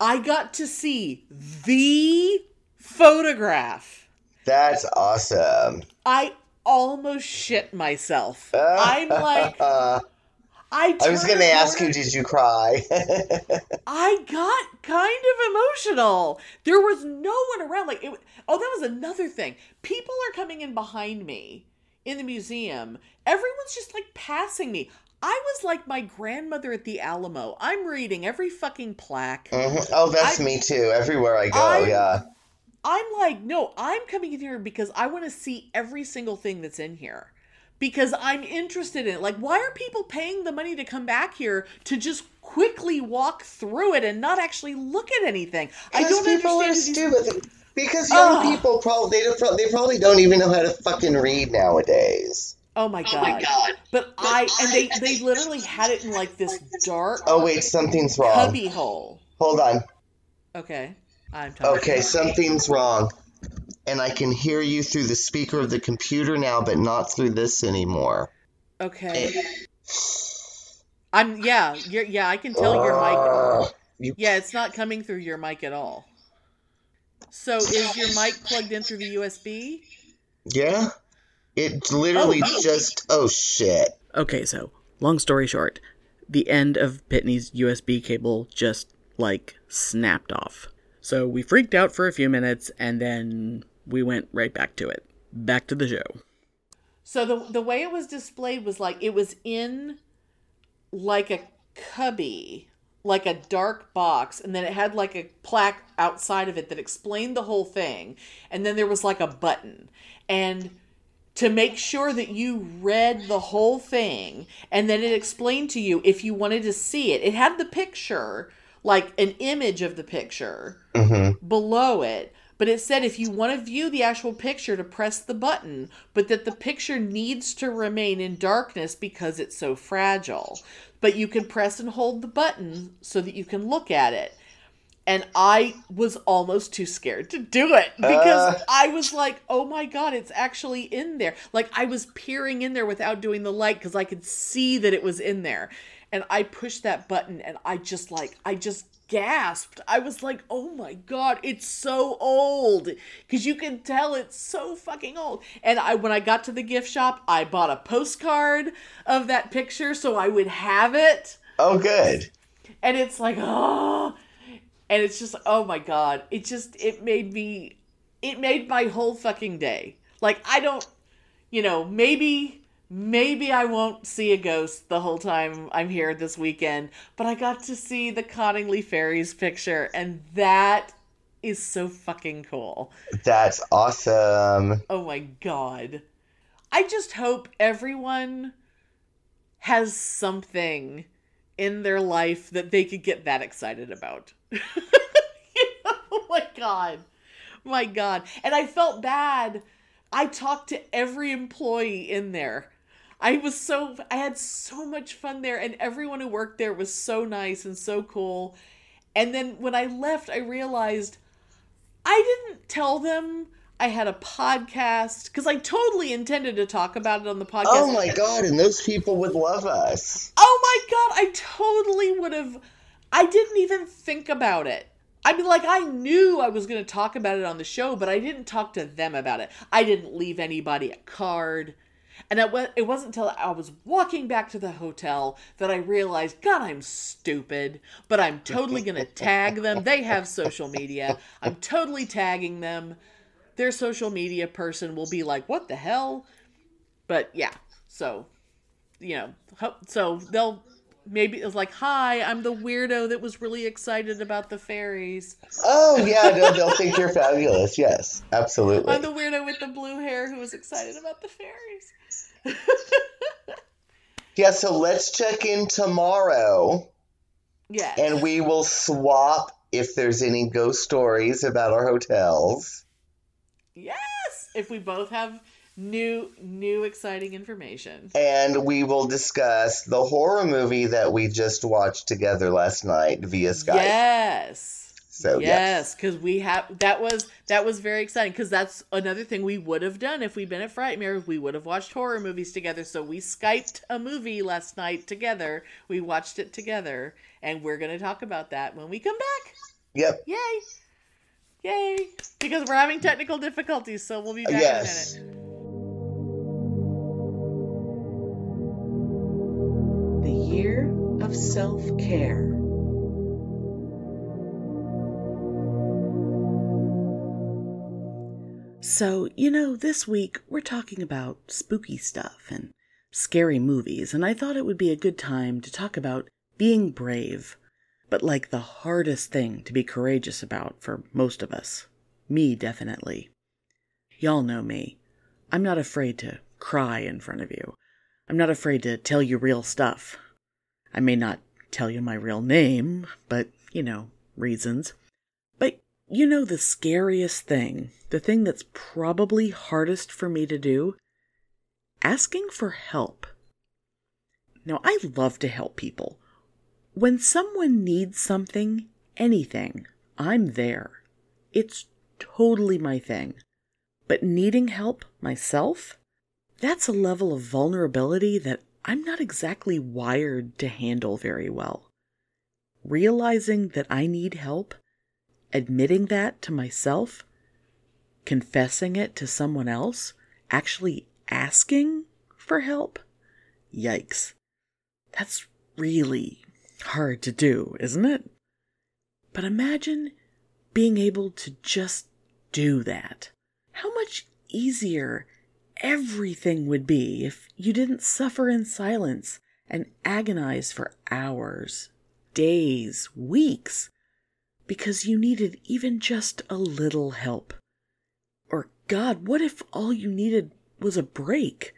i got to see the photograph That's awesome. i almost shit myself i'm like i I was gonna ask you, did you cry? I got kind of emotional. There was no one around. Like, it, oh, that was another thing. People are coming in behind me in the museum. Everyone's just like passing me. I was like my grandmother at the Alamo. I'm reading every fucking plaque. Mhm. Oh, that's I- me too. Everywhere I go, I- yeah. I'm like, no, I'm coming in here because I want to see every single thing that's in here. Because I'm interested in it. Like, why are people paying the money to come back here to just quickly walk through it and not actually look at anything? I Because don't people are understand. these- stupid. Because young Ugh. people probably they, don't, they probably don't even know how to fucking read nowadays. Oh my oh god! But I and they they literally had it in like this dark Oh wait, something's wrong. cubby hole. Hold on. Okay, I'm talking. Okay, something's wrong. And I can hear you through the speaker of the computer now, but not through this anymore. Okay. I'm yeah. You're, yeah, I can tell your mic. Ah, you Yeah, it's not coming through your mic at all. So is your mic plugged in through the USB? Yeah? It literally oh, oh. just. Oh shit. Okay, so long story short, the end of Pitney's USB cable just like snapped off. So we freaked out for a few minutes and then we went right back to it. Back to the show. So the the way it was displayed was like it was in like a cubby, like a dark box, and then it had like a plaque outside of it that explained the whole thing, and then there was like a button. And to make sure that you read the whole thing and then it explained to you if you wanted to see it. It had the picture, like an image of the picture Mm-hmm. below it, but it said if you want to view the actual picture to press the button, but that the picture needs to remain in darkness because it's so fragile. But you can press and hold the button so that you can look at it. And I was almost too scared to do it because Uh. I was like, oh my God, it's actually in there. Like I was peering in there without doing the light because I could see that it was in there. And I pushed that button and I just like, I just gasped. I was like, oh my God, it's so old. Because you can tell it's so fucking old. And I, when I got to the gift shop, I bought a postcard of that picture so I would have it Oh, good. and it's like oh and it's just oh my god it just it made me it made my whole fucking day like i don't you know maybe maybe i won't see a ghost the whole time i'm here this weekend but i got to see the cottingley fairies picture and that is so fucking cool. That's awesome. oh my god. I just hope everyone has something in their life that they could get that excited about. You know? oh my god. My god. And i felt bad. I talked to every employee in there i was so i had so much fun there and everyone who worked there was so nice and so cool and then when i left i realized I didn't tell them I had a podcast because I totally intended to talk about it on the podcast. Oh my god, and those people would love us. Oh my god, I totally would have. I didn't even think about it. I mean, like, I knew I was going to talk about it on the show, but I didn't talk to them about it. I didn't leave anybody a card. And it, wa- it wasn't until I was walking back to the hotel that I realized, God, I'm stupid, but I'm totally going to tag them. They have social media. I'm totally tagging them. Their social media person will be like, what the hell? But yeah, so, you know, so they'll maybe it's like, hi, I'm the weirdo that was really excited about the fairies. Oh yeah, no, they'll think you're fabulous. Yes, absolutely. I'm the weirdo with the blue hair who was excited about the fairies. Yeah, so let's check in tomorrow Yeah. and we will swap if there's any ghost stories about our hotels. Yes, if we both have new new exciting information. And we will discuss the horror movie that we just watched together last night via Skype. Yes. So, yes, because we have that was that was very exciting because that's another thing we would have done if we'd been at Frightmare. We would have watched horror movies together. So we skyped a movie last night together. We watched it together, and we're gonna talk about that when we come back. Yep. Yay! Yay! Because we're having technical difficulties, so we'll be back Yes. in a minute. The year of self care. So, you know, this week we're talking about spooky stuff and scary movies, and I thought it would be a good time to talk about being brave, but like the hardest thing to be courageous about for most of us. Me, definitely. Y'all know me. I'm not afraid to cry in front of you. I'm not afraid to tell you real stuff. I may not tell you my real name, but, you know, reasons. You know the scariest thing, the thing that's probably hardest for me to do? Asking for help. Now, I love to help people. When someone needs something, anything, I'm there. It's totally my thing. But needing help myself? That's a level of vulnerability that I'm not exactly wired to handle very well. Realizing that I need help admitting that to myself, confessing it to someone else, actually asking for help? Yikes. That's really hard to do, isn't it? But imagine being able to just do that. How much easier everything would be if you didn't suffer in silence and agonize for hours, days, weeks because you needed even just a little help. Or, God, what if all you needed was a break?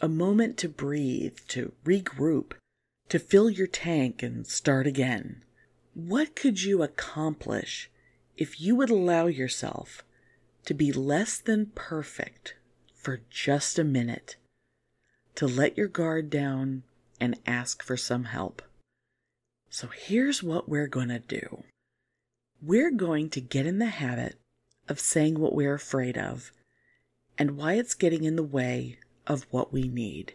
A moment to breathe, to regroup, to fill your tank and start again. What could you accomplish if you would allow yourself to be less than perfect for just a minute, to let your guard down and ask for some help? So here's what we're going to do we're going to get in the habit of saying what we're afraid of and why it's getting in the way of what we need.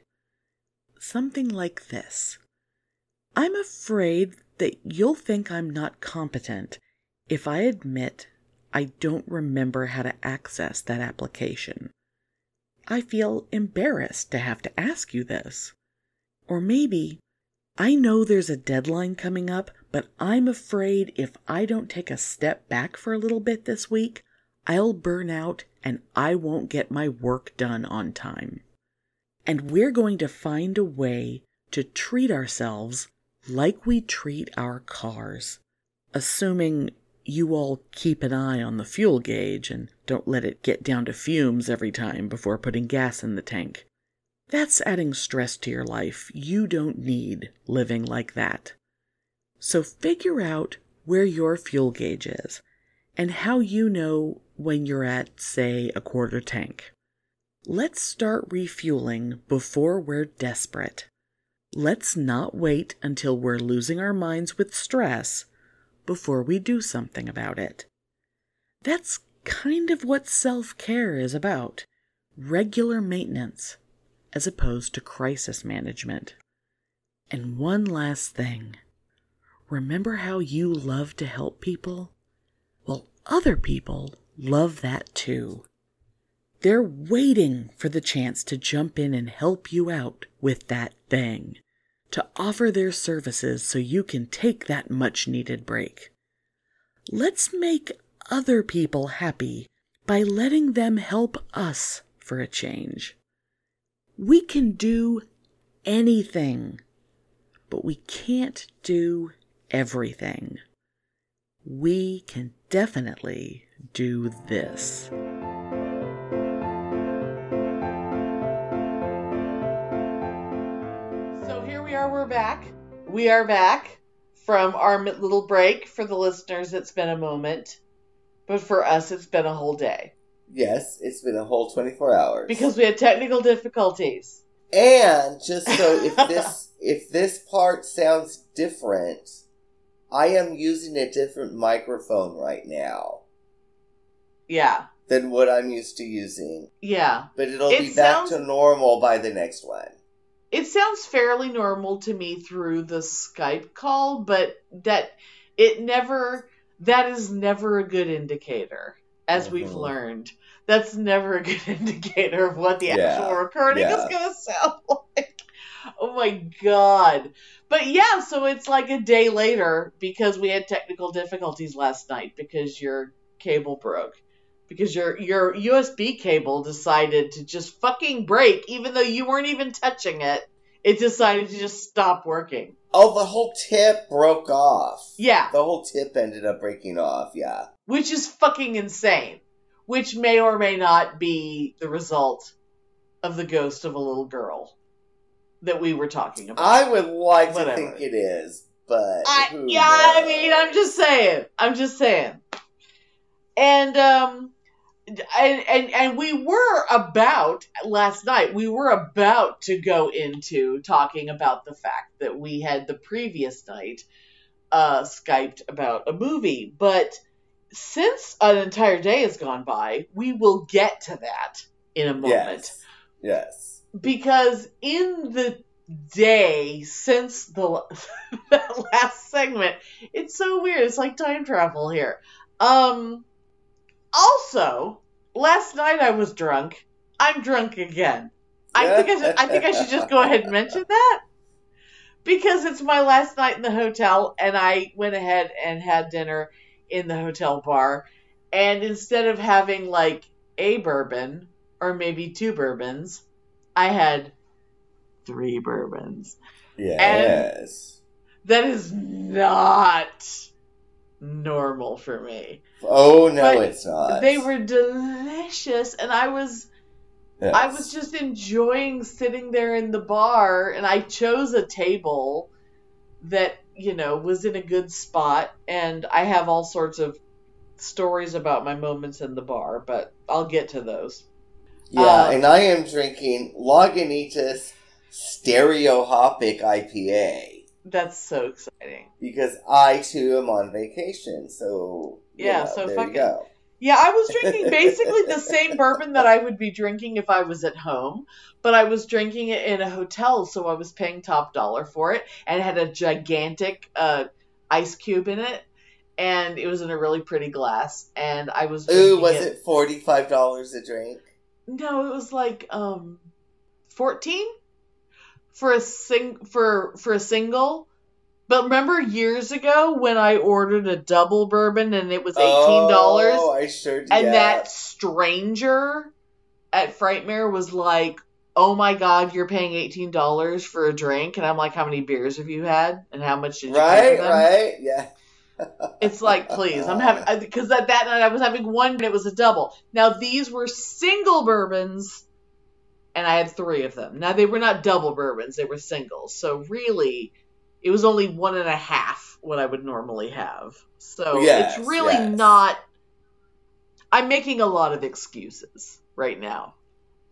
Something like this I'm afraid that you'll think I'm not competent if I admit I don't remember how to access that application. I feel embarrassed to have to ask you this. Or maybe I know there's a deadline coming up, but I'm afraid if I don't take a step back for a little bit this week, I'll burn out and I won't get my work done on time. And we're going to find a way to treat ourselves like we treat our cars, assuming you all keep an eye on the fuel gauge and don't let it get down to fumes every time before putting gas in the tank. That's adding stress to your life. You don't need living like that. So figure out where your fuel gauge is and how you know when you're at, say, a quarter tank. Let's start refueling before we're desperate. Let's not wait until we're losing our minds with stress before we do something about it. That's kind of what self care is about regular maintenance as opposed to crisis management. And one last thing remember how you love to help people? Well, other people love that too. They're waiting for the chance to jump in and help you out with that thing, to offer their services so you can take that much needed break. Let's make other people happy by letting them help us for a change. We can do anything, but we can't do everything. We can definitely do this. So here we are, we're back. We are back from our little break. For the listeners, it's been a moment, but for us, it's been a whole day Yes, it's been a whole 24 hours. because we had technical difficulties. And just so if this if this part sounds different, I am using a different microphone right now Yeah, than what I'm used to using. yeah. But it'll It be back to normal by the next one. It sounds fairly normal to me through the Skype call, but that it never that is never a good indicator, as we've Mhm. learned. That's never a good indicator of what the Yeah, actual recording yeah. is gonna sound like. Oh my god. But yeah, so it's like a day later because we had technical difficulties last night because your cable broke. Because your your USB cable decided to just fucking break even though you weren't even touching it. It decided to just stop working. Oh, the whole tip broke off. Yeah, The whole tip ended up breaking off, yeah. Which is fucking insane. Which may or may not be the result of the ghost of a little girl that we were talking about. I would like Whatever. to think it is, but I, yeah, I mean, I'm just saying. I'm just saying. And um, and and and we were about last night. We were about to go into talking about the fact that we had the previous night uh skyped about a movie, but since an entire day has gone by, we will get to that in a moment Yes. Yes. because in the day since the that last segment, it's so weird. It's like time travel here. Um, also, last night I was drunk. I'm drunk again. I think I should, I think I should just go ahead and mention that because it's my last night in the hotel, and I went ahead and had dinner in the hotel bar, and instead of having like a bourbon or maybe two bourbons, I had three bourbons. Yes. That is not normal for me. oh no, But it's not. They were delicious, and I was Yes. I was just enjoying sitting there in the bar, and I chose a table that you know was in a good spot, and I have all sorts of stories about my moments in the bar, but I'll get to those. Yeah, uh, and I am drinking Lagunitas Stereohopic IPA That's so exciting. because I too am on vacation. So you Yeah, so there fucking- you go. Yeah, I was drinking basically the same bourbon that I would be drinking if I was at home, but I was drinking it in a hotel, so I was paying top dollar for it, and it had a gigantic uh, ice cube in it, and it was in a really pretty glass, and I was. Ooh, was it forty five dollars a drink? No, it was like um, fourteen for a sing for for a single. But remember years ago when I ordered a double bourbon and it was eighteen dollars? Oh, I sure did. and yeah. that stranger at Frightmare was like, "Oh my god, you're paying eighteen dollars for a drink," and I'm like, "How many beers have you had, and how much did you right, for them?" right, yeah. It's like, please, I'm having because that that night I was having one, and it was a double. Now these were single bourbons, and I had three of them. Now they were not double bourbons; they were singles. So really, it was only one and a half what I would normally have. So Yes, it's really yes. not. I'm making a lot of excuses right now.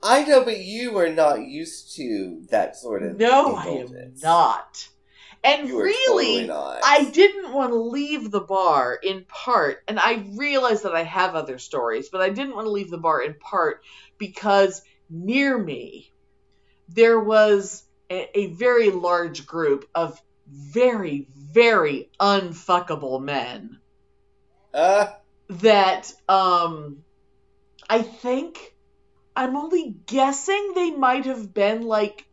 I know, but you are not used to that sort of No, I am not. And You really, totally not. I didn't want to leave the bar in part, and I realize that I have other stories, but I didn't want to leave the bar in part because near me there was a, a very large group of very, very unfuckable men Uh, that um I think I'm only guessing they might have been like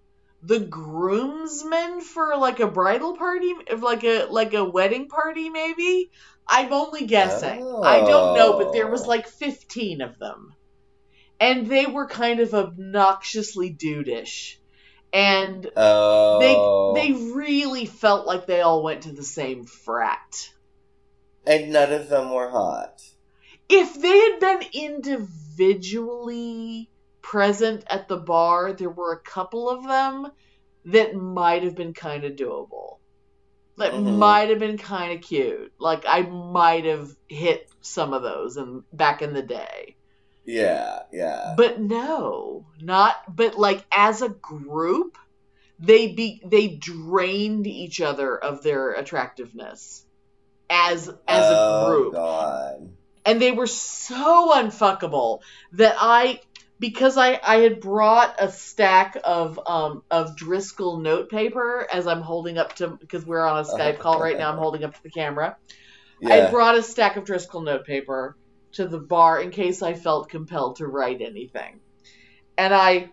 the groomsmen for like a bridal party, like a like a wedding party, maybe. I'm only guessing. I don't know, but there was Oh. like 15 of them, and they were kind of obnoxiously dudeish, and Oh. they they really felt like they all went to the same frat. and none of them were hot. if they had been individually present at the bar, there were a couple of them that might have been kind of doable. That Mhm. might have been kind of cute. Like I might have hit some of those in back in the day. Yeah, yeah. But no, not but like as a group, they be they drained each other of their attractiveness as as a oh, group God. and they were so unfuckable that I because I I had brought a stack of um of Driskill notepaper as I'm holding up to because we're on a Skype call right now I'm holding up to the camera. I Yeah. had brought a stack of Driskill notepaper to the bar in case I felt compelled to write anything. And I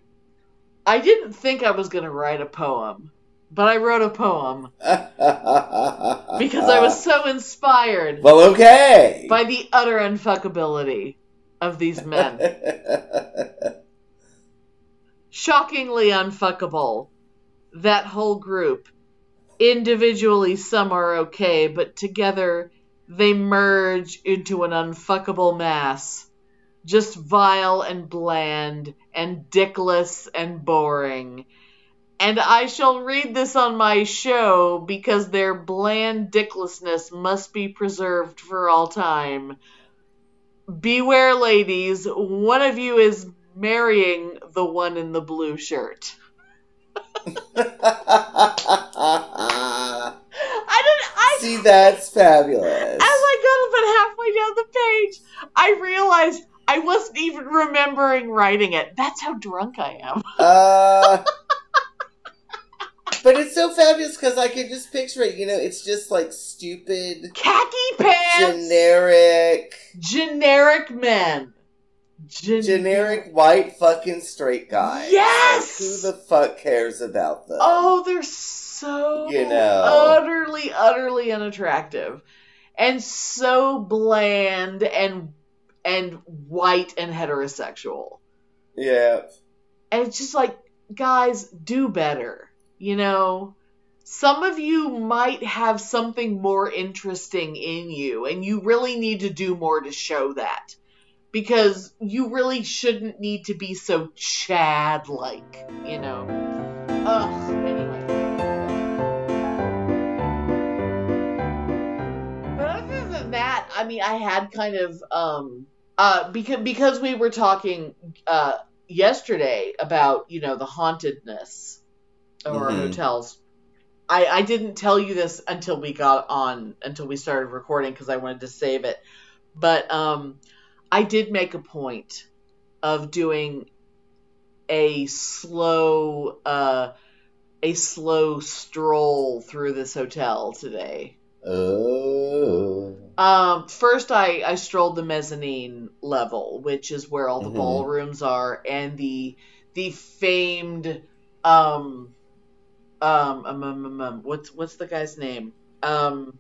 I didn't think I was going to write a poem, but I wrote a poem because I was so inspired Well, okay. by the utter unfuckability of these men. Shockingly unfuckable. That whole group. Individually, some are okay, but together they merge into an unfuckable mass. Just vile and bland, and dickless and boring. And I shall read this on my show because their bland dicklessness must be preserved for all time. Beware, ladies, one of you is marrying the one in the blue shirt. I didn't. I See, that's fabulous. as I got about halfway down the page, I realized I wasn't even remembering writing it. That's how drunk I am. Uh, but it's so fabulous because I can just picture it. You know, it's just like stupid, Khaki pants. generic, generic men. Gen- generic white fucking straight guy. Yes! Like, who the fuck cares about them? Oh, they're so You know. utterly, utterly unattractive, and so bland and and white and heterosexual. Yeah. And it's just like, guys, do better. You know, some of you might have something more interesting in you, and you really need to do more to show that. Because you really shouldn't need to be so Chad like, you know. Ugh, I mean, I had kind of, um, uh, because, because we were talking, uh, yesterday about you know the hauntedness of our Mhm. hotels. I I didn't tell you this until we got on until we started recording because I wanted to save it. But um, I did make a point of doing a slow uh a slow stroll through this hotel today. Oh. Um, first, I, I strolled the mezzanine level, which is where all the Mhm. ballrooms are, and the the famed um um, um, um, um, um what's what's the guy's name? Um,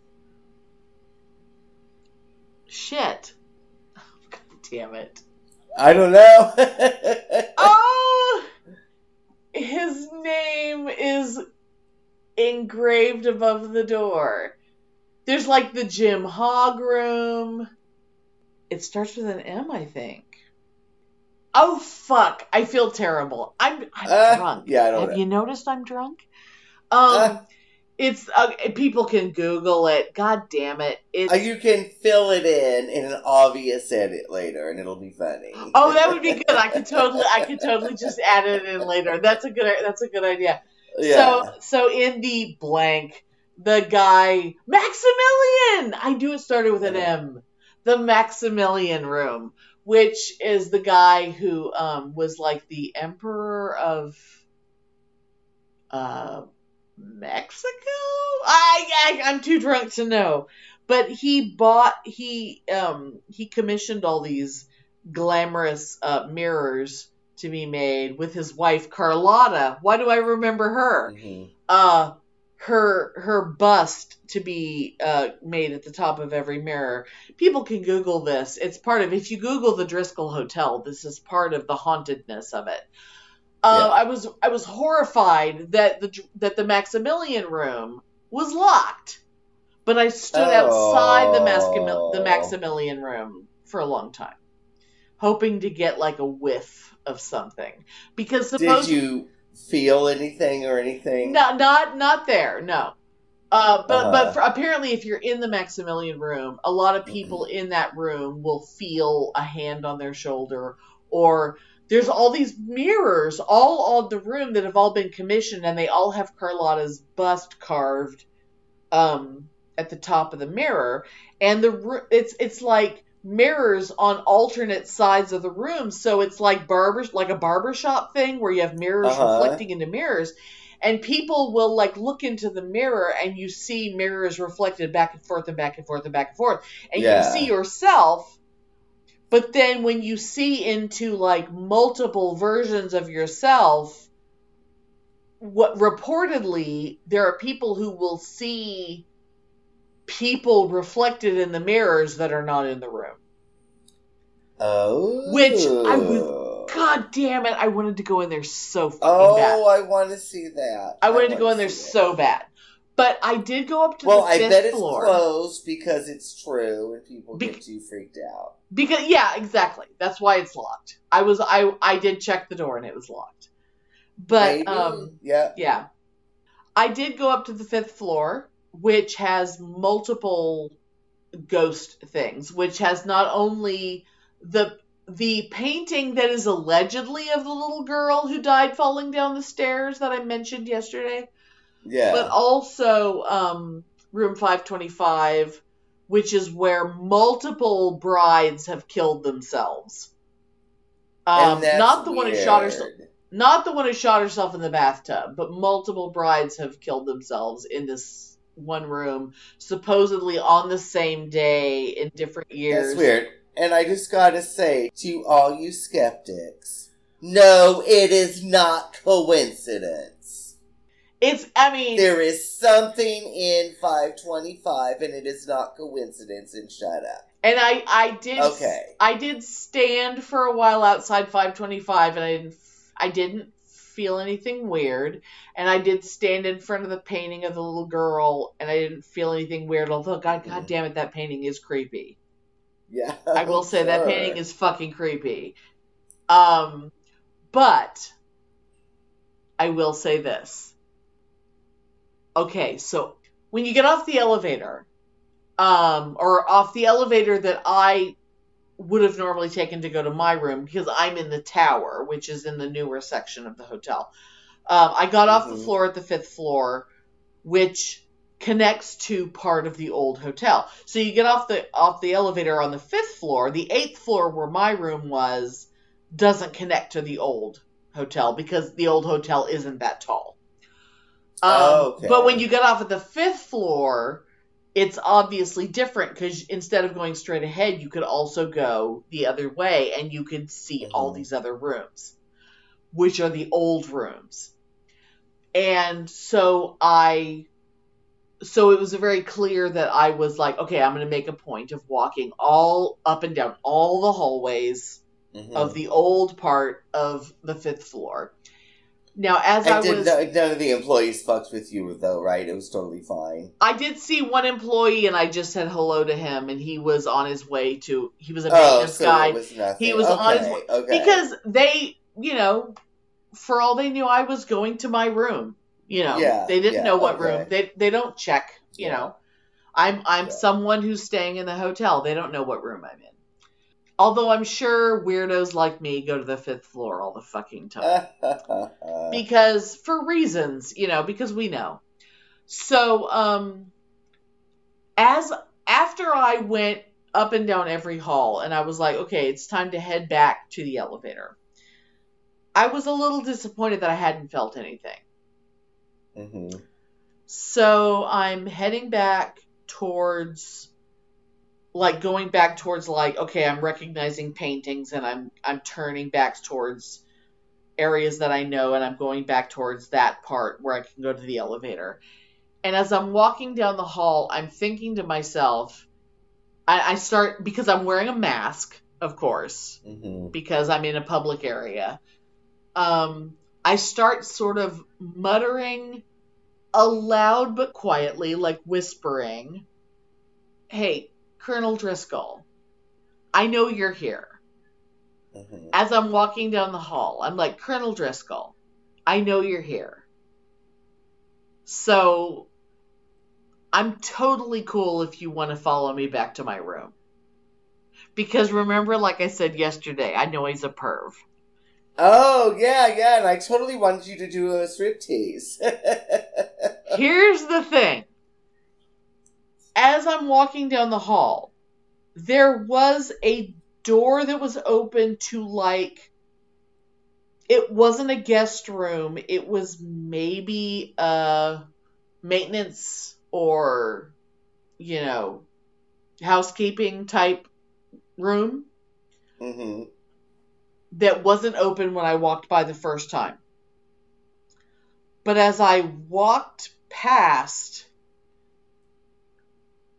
shit. God damn it. I don't know. Oh, his name is engraved above the door. There's like the Jim Hogg room. It starts with an M, I think. Oh fuck! I feel terrible. I'm I'm Uh, drunk. yeah, I don't Have know. you noticed I'm drunk? Um, Uh. it's uh, people can Google it. God damn it! It's Uh, you can fill it in in an obvious edit later, and it'll be funny. Oh, that would be good. I could totally, I could totally just add it in later. That's a good, that's a good idea. yeah. So, so in the blank, the guy Maximilian. I knew it started with an M. The Maximilian room, which is the guy who um, was like the emperor of uh, Mexico. I, I I'm too drunk to know, but he bought he um he commissioned all these glamorous uh, mirrors to be made with his wife Carlotta. Why do I remember her? Mhm. uh her her bust to be uh made at the top of every mirror people can google this it's part of if you google the driskill hotel this is part of the hauntedness of it uh, Yeah. i was i was horrified that the that the maximilian room was locked but i stood outside the the Oh. maximilian room for a long time hoping to get like a whiff of something because Did supposedly you feel anything or anything? not not not there. No. Uh, but Uh-huh. but for, apparently, if you're in the Maximilian room, a lot of people Mm-hmm. in that room will feel a hand on their shoulder, or there's all these mirrors all on the room that have all been commissioned, and they all have Carlotta's bust carved um, at the top of the mirror, and the it's it's like mirrors on alternate sides of the room, so it's like barber like a barbershop thing where you have mirrors Uh-huh. reflecting into mirrors and people will like look into the mirror and you see mirrors reflected back and forth and back and forth and back and forth and Yeah. you see yourself but then when you see into like multiple versions of yourself what reportedly there are people who will see people reflected in the mirrors that are not in the room Oh. Which I would- god damn it i wanted to go in there so fucking Oh, bad I want to see that. I wanted to go in there it. so bad. But I did go up to Well, the I fifth bet it's floor. closed because it's true and people Be- get too freaked out. Because yeah, exactly. That's why it's locked. I was I I did check the door and it was locked. But Maybe. um yeah. yeah. I did go up to the fifth floor, which has multiple ghost things, which has not only the the painting that is allegedly of the little girl who died falling down the stairs that I mentioned yesterday, Yeah. but also um, room 525 which is where multiple brides have killed themselves um, not the one who shot herself not the one who shot herself in the bathtub but multiple brides have killed themselves in this one room supposedly on the same day in different years That's weird. And I just gotta say to all you skeptics, no, it is not coincidence. it's i mean There is something in 525 and it is not coincidence and shut up. And I, I did, Okay. I did stand for a while outside 525, and I didn't, I didn't feel anything weird. And I did stand in front of the painting of the little girl, and I didn't feel anything weird. Although, God, God damn it, that painting is creepy. Yeah. I will say that painting is fucking creepy. Um, but I will say this. Okay, so when you get off the elevator, um, or off the elevator that I would have normally taken to go to my room because I'm in the tower, which is in the newer section of the hotel. Um, I got off the Mhm. floor at the fifth floor, which connects to part of the old hotel. So you get off the off the elevator on the fifth floor. The eighth floor where my room was doesn't connect to the old hotel because the old hotel isn't that tall. Um, Okay. But when you get off at the fifth floor, it's obviously different because instead of going straight ahead, you could also go the other way and you could see all Mhm. these other rooms, which are the old rooms. And so I, so it was very clear that I was like, okay, I'm going to make a point of walking all up and down all the hallways Mhm. of the old part of the fifth floor. Now, as I did was, no, none of the employees fucked with you though, right? It was totally fine. I did see one employee, and I just said hello to him, and he was on his way to. He was a Oh, maintenance so guy was. He was okay, on his way- okay. because they, you know, for all they knew, I was going to my room. You know, Yeah, they didn't yeah, know what okay. room. They they don't check. You Yeah. know, I'm I'm someone who's staying in the hotel. They don't know what room I'm in. Although I'm sure weirdos like me go to the fifth floor all the fucking time because for reasons, you know, because we know. So, um, as after I went up and down every hall, and I was like, okay, it's time to head back to the elevator. I was a little disappointed that I hadn't felt anything. hmm So I'm heading back towards like going back towards like okay, I'm recognizing paintings and I'm I'm turning back towards areas that I know, and I'm going back towards that part where I can go to the elevator. And as I'm walking down the hall, I'm thinking to myself, I, I start because I'm wearing a mask, of course, hmm because I'm in a public area. Um, I start sort of muttering aloud but quietly, like whispering, Hey, Colonel Driskill, I know you're here. hmm As I'm walking down the hall, I'm like, Colonel Driskill, I know you're here. So I'm totally cool if you want to follow me back to my room. Because remember, like I said yesterday, I know he's a perv. Oh yeah, yeah, and I totally wanted you to do a striptease. Here's the thing. As I'm walking down the hall, there was a door that was open to like it wasn't a guest room, it was maybe a maintenance or you know, housekeeping type room hmm that wasn't open when I walked by the first time. But as I walked past,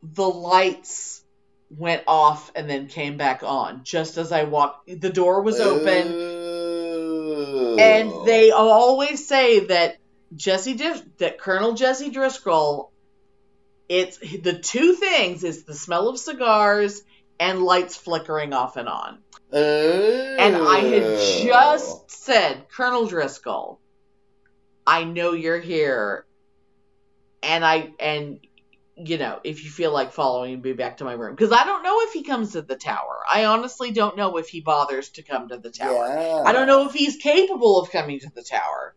the lights went off and then came back on just as I walked. The door was open, Ooh. and they always say that Jesse Dis- that Colonel Jesse Driskill. It's the two things: is the smell of cigars and lights flickering off and on. Ooh. And I had just said, Colonel Driskill, I know you're here. And I, and, you know, if you feel like following me back to my room. Because I don't know if he comes to the tower. I honestly don't know if he bothers to come to the tower. Yeah. I don't know if he's capable of coming to the tower.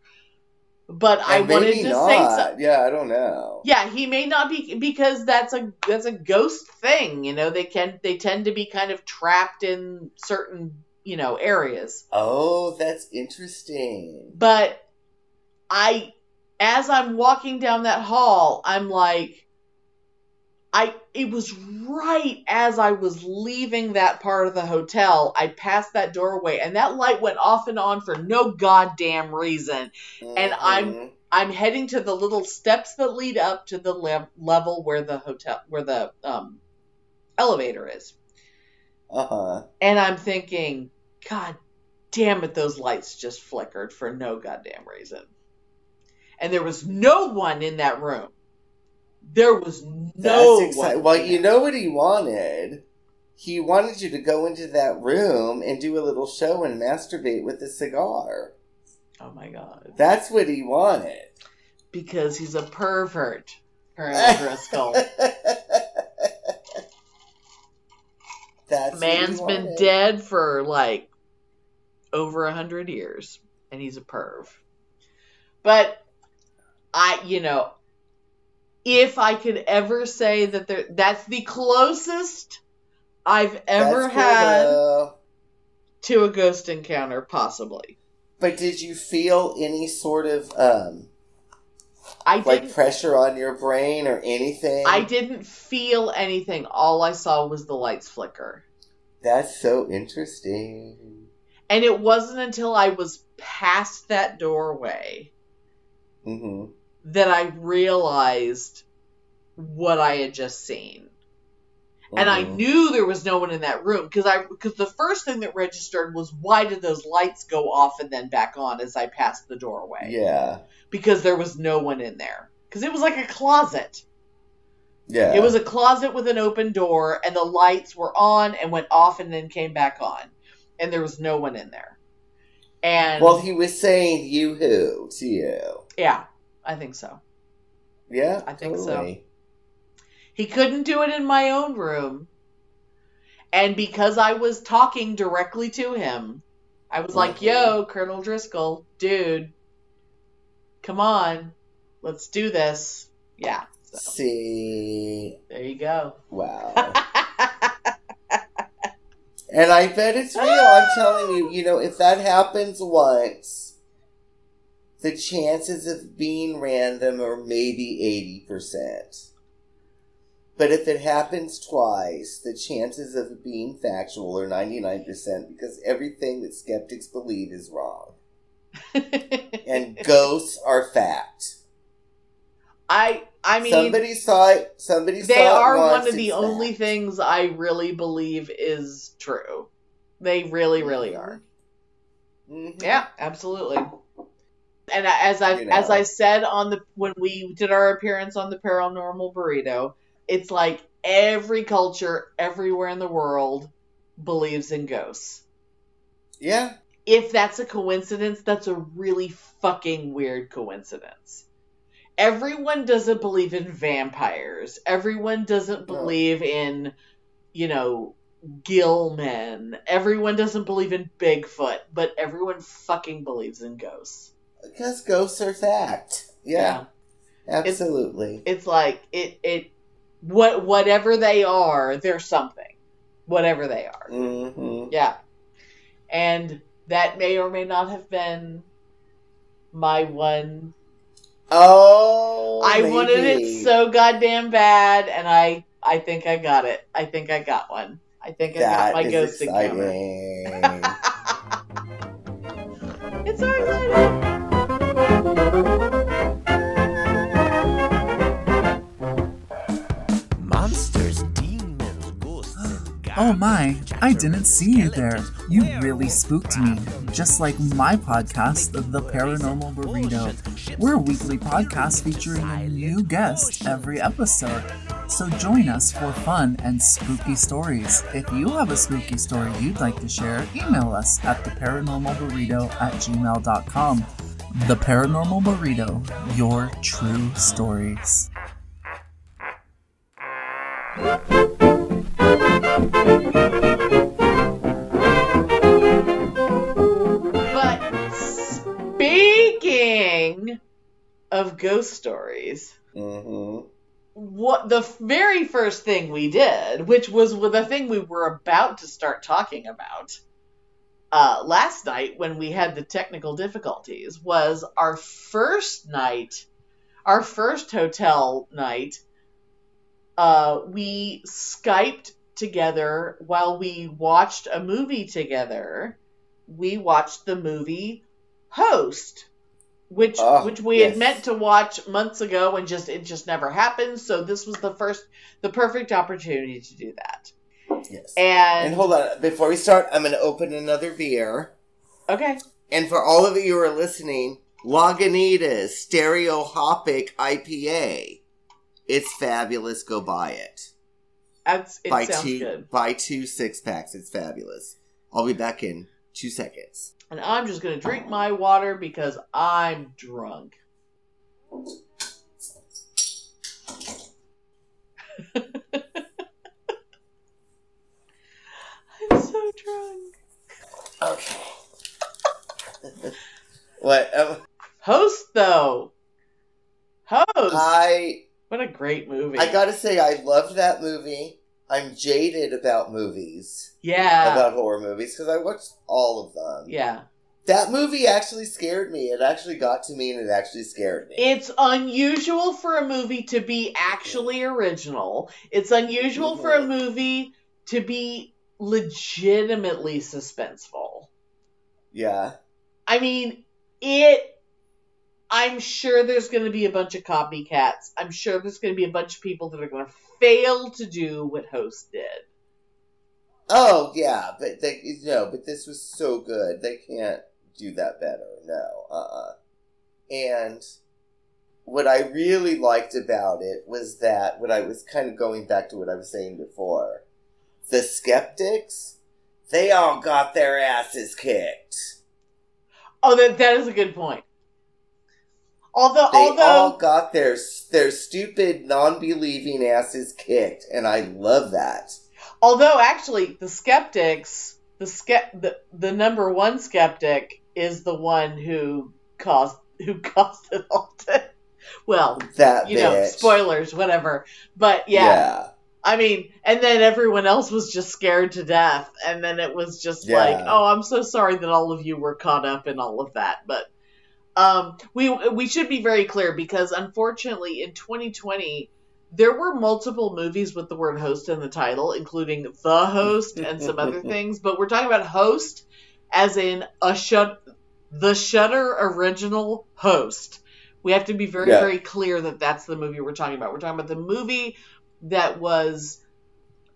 But I wanted to not. say something. Yeah, I don't know. Yeah, he may not be because that's a that's a ghost thing, you know. They can they tend to be kind of trapped in certain, you know, areas. Oh, that's interesting. But I as I'm walking down that hall, I'm like I it was right as I was leaving that part of the hotel. I passed that doorway and that light went off and on for no goddamn reason. And I'm- Mhm. I'm heading to the little steps that lead up to the le- level where the hotel where the um elevator is. Uh-huh. And I'm thinking, God damn it, those lights just flickered for no goddamn reason. And there was no one in that room. There was no That's exciting. Well, you know what he wanted? He wanted you to go into that room and do a little show and masturbate with a cigar. Oh my god. That's what he wanted. Because he's a pervert, Colonel Driskill. That's Man's what he been dead for like over a hundred years, and he's a perv. But I, you know, if I could ever say that there, that's the closest I've ever cool, had though. to a ghost encounter, possibly. But did you feel any sort of um I like pressure on your brain or anything? I didn't feel anything. All I saw was the lights flicker. That's so interesting. And it wasn't until I was past that doorway hmm that I realized what I had just seen. And I Mhm. knew there was no one in that room because I because the first thing that registered was why did those lights go off and then back on as I passed the doorway? Yeah. Because there was no one in there. Because it was like a closet. Yeah. It was a closet with an open door and the lights were on and went off and then came back on. And there was no one in there. And Well, he was saying you who to you. yeah, I think so. Yeah, I think so. He couldn't do it in my own room. And because I was talking directly to him, I was like, Mhm. yo, Colonel Driskill, dude, come on, let's do this. Yeah, so See, there you go. wow. and I bet it's real. I'm telling you, you know, if that happens once, the chances of being random are maybe eighty percent. But if it happens twice, the chances of it being factual are 99% because everything that skeptics believe is wrong. and ghosts are fact. I I mean somebody saw it. Somebody saw they it are one of the only fact. things I really believe is true. They really, really Mm-hmm. are. Mhm. Yeah, absolutely. And as I You as. I said on the when we did our appearance on the paranormal burrito, it's like every culture everywhere in the world believes in ghosts. Yeah. If that's a coincidence, that's a really fucking weird coincidence. Everyone doesn't believe in vampires. Everyone doesn't No. believe in, you know, gillmen. Everyone doesn't believe in Bigfoot, but everyone fucking believes in ghosts. Because ghosts are fact. Yeah. Absolutely. It's like it it what whatever they are, they're something. Whatever they are. hmm Yeah. And that may or may not have been my one Oh. I wanted it so goddamn bad and I I think I got it. I think I got one. I think I got my ghost encounter. exciting. It's so exciting. Oh my, I didn't see you there. You really spooked me. Just like my podcast, The Paranormal Burrito. We're a weekly podcast featuring a new guest every episode. So join us for fun and spooky stories. If you have a spooky story you'd like to share, email us at theparanormalburrito at gmail.com. The Paranormal Burrito, your true stories. But speaking of ghost stories, hmm what the very first thing we did, which was the thing we were about to start talking about uh, last night when we had the technical difficulties, was our first night, our first hotel night. Uh, we Skyped together while we watched a movie together. We watched the movie Host which Oh, which we yes. had meant to watch months ago and just it just never happened so this was the first the perfect opportunity to do that Yes. and, And hold on, before we start, I'm going to open another beer. okay And for all of you who are listening, Lagunitas Stereo Hopic IPA. It's fabulous. Go buy it. That's it buy sounds two, good buy two six packs. It's fabulous. I'll be back in two seconds. and i'm just gonna drink my water because i'm drunk i'm so drunk Okay. what? Um, host though host I what a great movie I gotta say, I loved that movie. I'm jaded about movies, yeah about horror movies, because I watched all of them. yeah That movie actually scared me. It actually got to me, and it actually scared me. It's unusual for a movie to be actually original. It's unusual for a Mhm. movie to be legitimately suspenseful. yeah. I mean, it. I'm sure there's going to be a bunch of copycats. I'm sure there's going to be a bunch of people that are going to fail to do what Host did. Oh yeah, but they no, but this was so good. They can't do that better. No, uh, uh And what I really liked about it was that what I was kind of going back to what I was saying before. The skeptics, they all got their asses kicked. Oh, that that is a good point. Although, They although all got their their stupid non-believing asses kicked, and I love that. Although actually, the skeptics, the skept, the, the number one skeptic is the one who caused who caused it all. To, well, That you know, spoilers, whatever. But yeah, yeah. I mean, and then everyone else was just scared to death, and then it was just Yeah. like, oh, I'm so sorry that all of you were caught up in all of that, but. Um, we we should be very clear because unfortunately in 2020 there were multiple movies with the word host in the title, including The Host and some other things. But we're talking about host as in a show, the Shudder original host. We have to be very, Yeah. very clear that that's the movie we're talking about. We're talking about the movie that was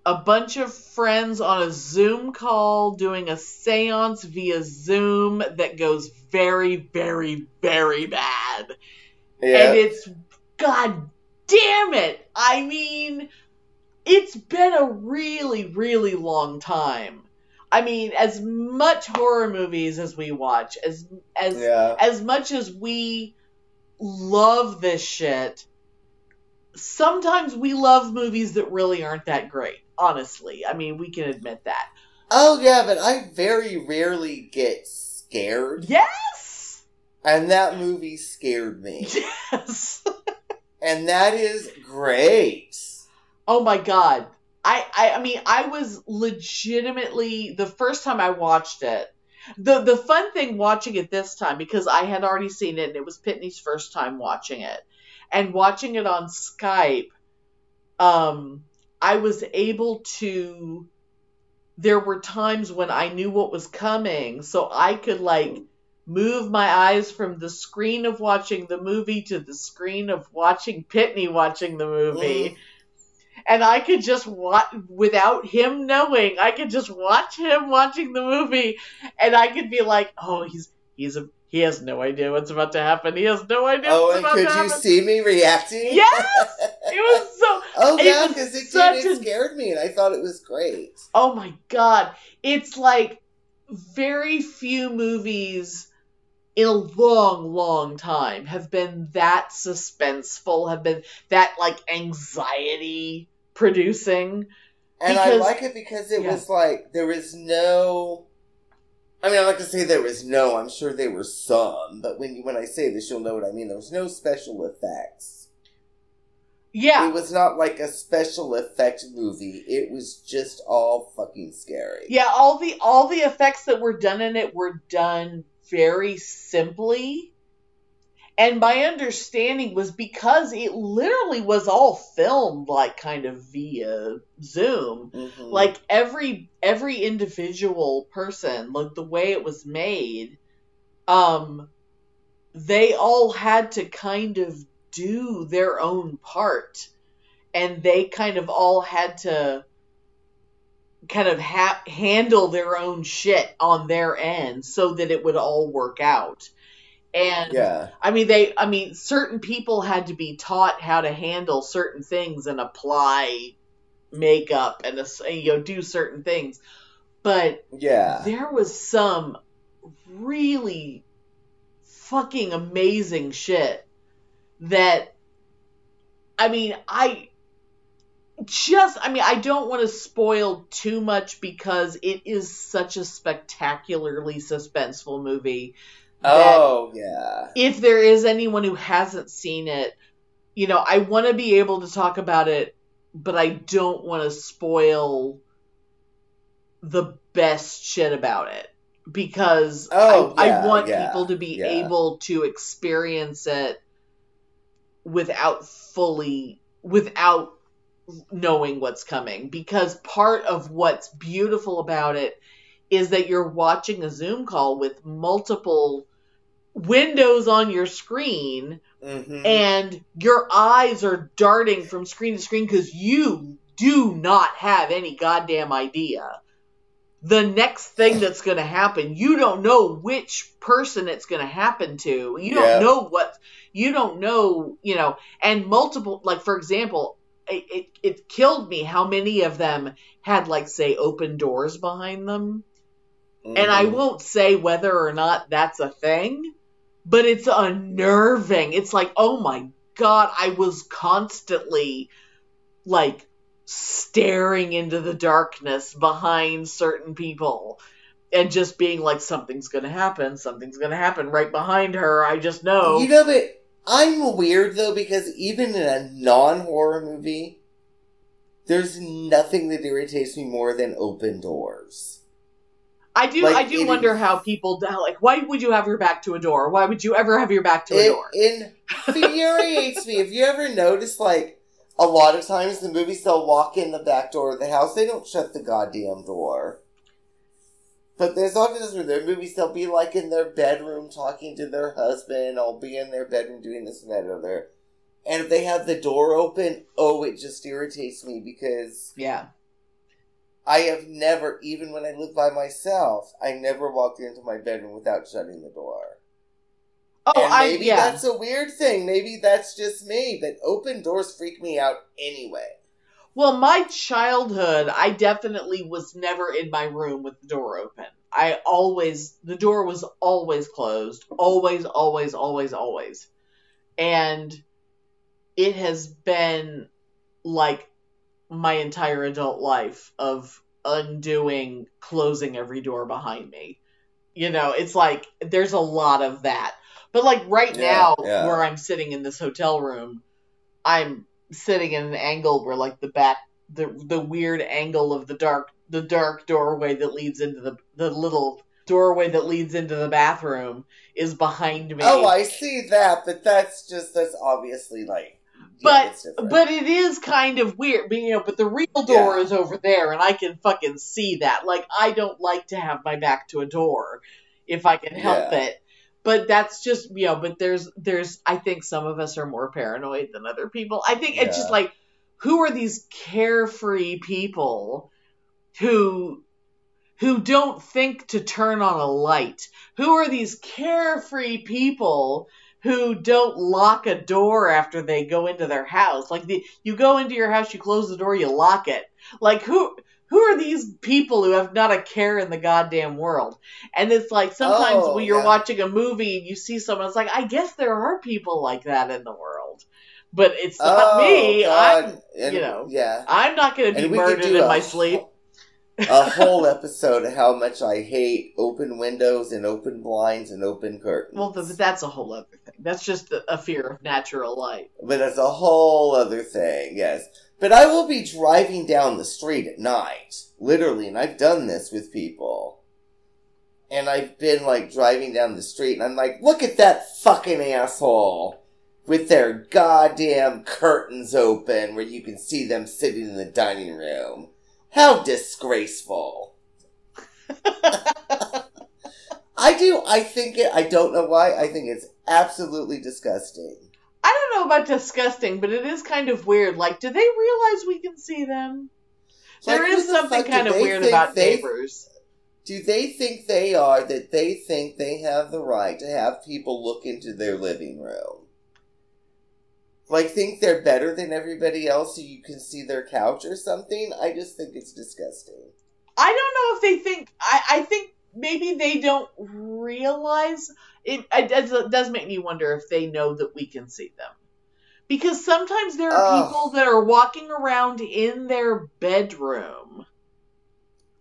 a bunch of friends on a Zoom call doing a seance via Zoom that goes very, very, very bad. Yeah. And it's, god damn it! I mean, it's been a really, really long time. I mean, as much horror movies as we watch, as as Yeah. as much as we love this shit, sometimes we love movies that really aren't that great. Honestly, I mean, we can admit that. Oh yeah, but I very rarely get scared, Yes, and that movie scared me, yes. and that is great. Oh my god. I, I I mean I was legitimately the first time I watched it. The the fun thing watching it this time because I had already seen it and it was Pitney's first time watching it. And watching it on Skype um I was able to there were times when I knew what was coming so I could like move my eyes from the screen of watching the movie to the screen of watching Pitney watching the movie Mm. and I could just watch without him knowing. I could just watch him watching the movie, and I could be like, "Oh, he's he's a he has no idea what's about to happen. He has no idea Oh, and could to you happen." see me reacting? Yes, it was so. Oh yeah, because it did. It a- scared me, and I thought it was great. Oh my god, it's like very few movies in a long, long time have been that suspenseful, have been that like anxiety producing. And I Because- like it because it Yeah. was like there was no. I mean, I'm not gonna say there was no. I'm sure there were some, but when you, when I say this, you'll know what I mean. There was no special effects. Yeah, It was not like a special effect movie. It was just all fucking scary. Yeah, all the all the effects that were done in it were done very simply. And my understanding was because it literally was all filmed like kind of via Zoom. Mhm. Like every every individual person, like the way it was made, um they all had to kind of do their own part. And they kind of all had to kind of ha- handle their own shit on their end so that it would all work out. And yeah, I mean they I mean certain people had to be taught how to handle certain things and apply makeup and you know do certain things. But yeah. there was some really fucking amazing shit that I mean, I just I mean, I don't want to spoil too much because it is such a spectacularly suspenseful movie. Oh yeah. if there is anyone who hasn't seen it, you know, I want to be able to talk about it, but I don't want to spoil the best shit about it because Oh, I, yeah, I want yeah, people to be yeah. able to experience it without fully without knowing what's coming because part of what's beautiful about it is that you're watching a Zoom call with multiple windows on your screen hmm and your eyes are darting from screen to screen because you do not have any goddamn idea. The next thing that's going to happen you don't know which person it's going to happen to. You don't Yeah. know what you don't know you know and multiple like for example it, it, it killed me how many of them had like say open doors behind them and I Mhm. won't say whether or not that's a thing, but it's unnerving. It's like, oh my god, I was constantly like staring into the darkness behind certain people and just being like, something's gonna happen, something's gonna happen right behind her. I just know. You know, but I'm weird though because even in a non-horror movie, there's nothing that irritates me more than open doors. I do, like, I do wonder is- how people like. Why would you have your back to a door? Why would you ever have your back to a It, door? it infuriates me. Have you ever noticed, like, a lot of times the movies they'll walk in the back door of the house, they don't shut the goddamn door. But there's often where their movies they'll be like in their bedroom talking to their husband. I'll be in their bedroom doing this and that and other. And if they have the door open, oh, it just irritates me because Yeah. I have never, even when I lived by myself, I never walked into my bedroom without shutting the door. Oh, and I maybe yeah. that's a weird thing. Maybe that's just me, but open doors freak me out anyway. Well, my childhood, I definitely was never in my room with the door open. I always, the door was always closed. Always, always, always, always. And it has been like my entire adult life of undoing closing every door behind me. You know, it's like there's a lot of that. But like right Yeah, now, yeah. where I'm sitting in this hotel room, I'm sitting in an angle where like the back the the weird angle of the dark the dark doorway that leads into the the little doorway that leads into the bathroom is behind me. Oh, I see that, but that's just that's obviously like. But but it is kind of weird, but, you know. But the real door Yeah. is over there, and I can fucking see that. Like I don't like to have my back to a door if I can help Yeah. it. But that's just you know. But there's there's I think some of us are more paranoid than other people. I think it's just like who are these carefree people who who don't think to turn on a light? Who are these carefree people who don't lock a door after they go into their house? Like the, you go into your house, you close the door, you lock it. Like who who are these people who have not a care in the goddamn world? And it's like sometimes Oh, when you're yeah. watching a movie and you see someone, it's like I guess there are people like that in the world, but it's not oh, me. God. I'm and, you know, yeah. I'm not going to be And we could murdered in a my sleep. A whole episode of how much I hate open windows and open blinds and open curtains. Well, th- that's a whole other thing. That's just a fear of natural light. But that's a whole other thing, yes. But I will be driving down the street at night, literally, and I've done this with people. And I've been like driving down the street, and I'm like, look at that fucking asshole with their goddamn curtains open where you can see them sitting in the dining room. How disgraceful. I do, I think it, I don't know why, I think it's absolutely disgusting. I don't know about disgusting, but it is kind of weird. Like, do they realize we can see them? There Like, is the something kind of weird about they- neighbors. Do they think they are that they think they have the right to have people look into their living room? Like think they're better than everybody else so you can see their couch or something? I just think it's disgusting. I don't know if they think. I, I think maybe they don't realize. It, it, does, it does make me wonder if they know that we can see them. Because sometimes there are Ugh. people that are walking around in their bedroom.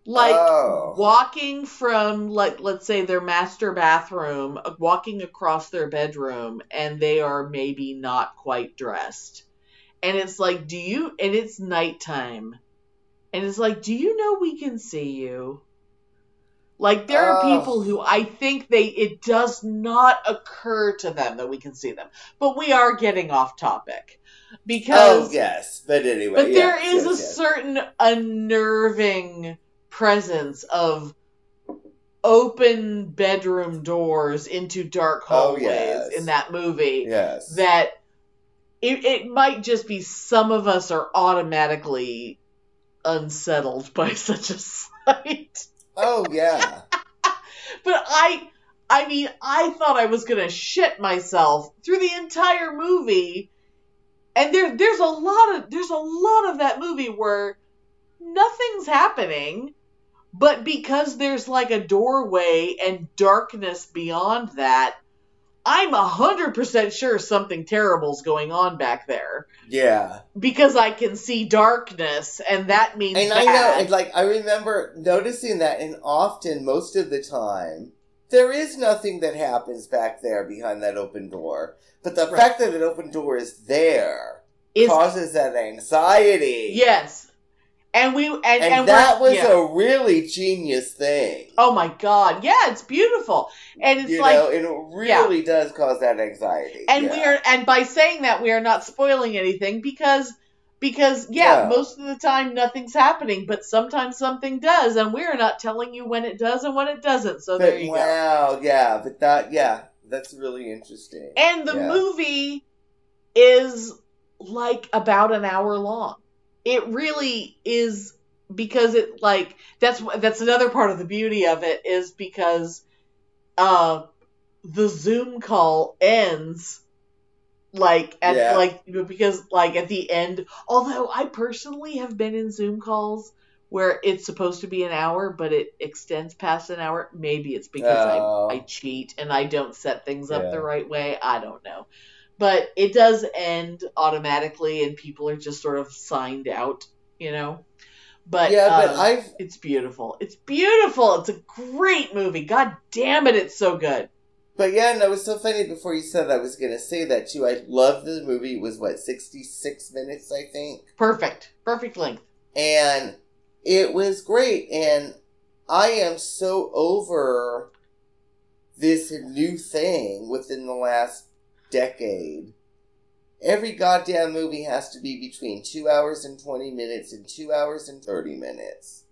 Like, Oh. walking from like let's say their master bathroom uh, walking across their bedroom and they are maybe not quite dressed and it's like do you and it's nighttime and it's like do you know we can see you like there are Oh. people who i think they it does not occur to them that we can see them but we are getting off topic because Oh yes, but anyway. but there yes, is yes, a yes. certain unnerving presence of open bedroom doors into dark Oh, hallways yes. in that movie Yes. that it, it might just be some of us are automatically unsettled by such a sight oh yeah. but i i mean i thought i was gonna shit myself through the entire movie and there there's a lot of there's a lot of that movie where nothing's happening but because there's like a doorway and darkness beyond that i'm a hundred percent sure something terrible's going on back there Yeah. because i can see darkness and that means And I know, and like I remember noticing that, and often, most of the time, there is nothing that happens back there behind that open door. But the Right. fact that an open door is there Is- causes that anxiety. yes and we and, and, and, that was yeah. a really genius thing. Oh my god, yeah, it's beautiful, and it's you like, know, it really does cause that anxiety. and yeah. we are, and by saying that, we are not spoiling anything because Because yeah, Yeah. most of the time nothing's happening, but sometimes something does, and we're not telling you when it does and when it doesn't. So there But, you go. wow, yeah, but that, yeah, that's really interesting. And the Yeah. movie is like about an hour long. It really is because it like that's that's another part of the beauty of it is because uh the Zoom call ends like at Yeah. like because like at the end although I personally have been in Zoom calls where it's supposed to be an hour but it extends past an hour maybe it's because Oh. I, I cheat and I don't set things up Yeah. the right way I don't know but it does end automatically and people are just sort of signed out you know but yeah, but um, I've it's beautiful it's beautiful it's a great movie god damn it it's so good But yeah, no, it was so funny before you said I was going to say that too. I love the movie. It was what, 66 minutes, I think? perfect perfect length And it was great. And I am so over this new thing within the last decade. Every goddamn movie has to be between 2 hours and 20 minutes and 2 hours and 30 minutes.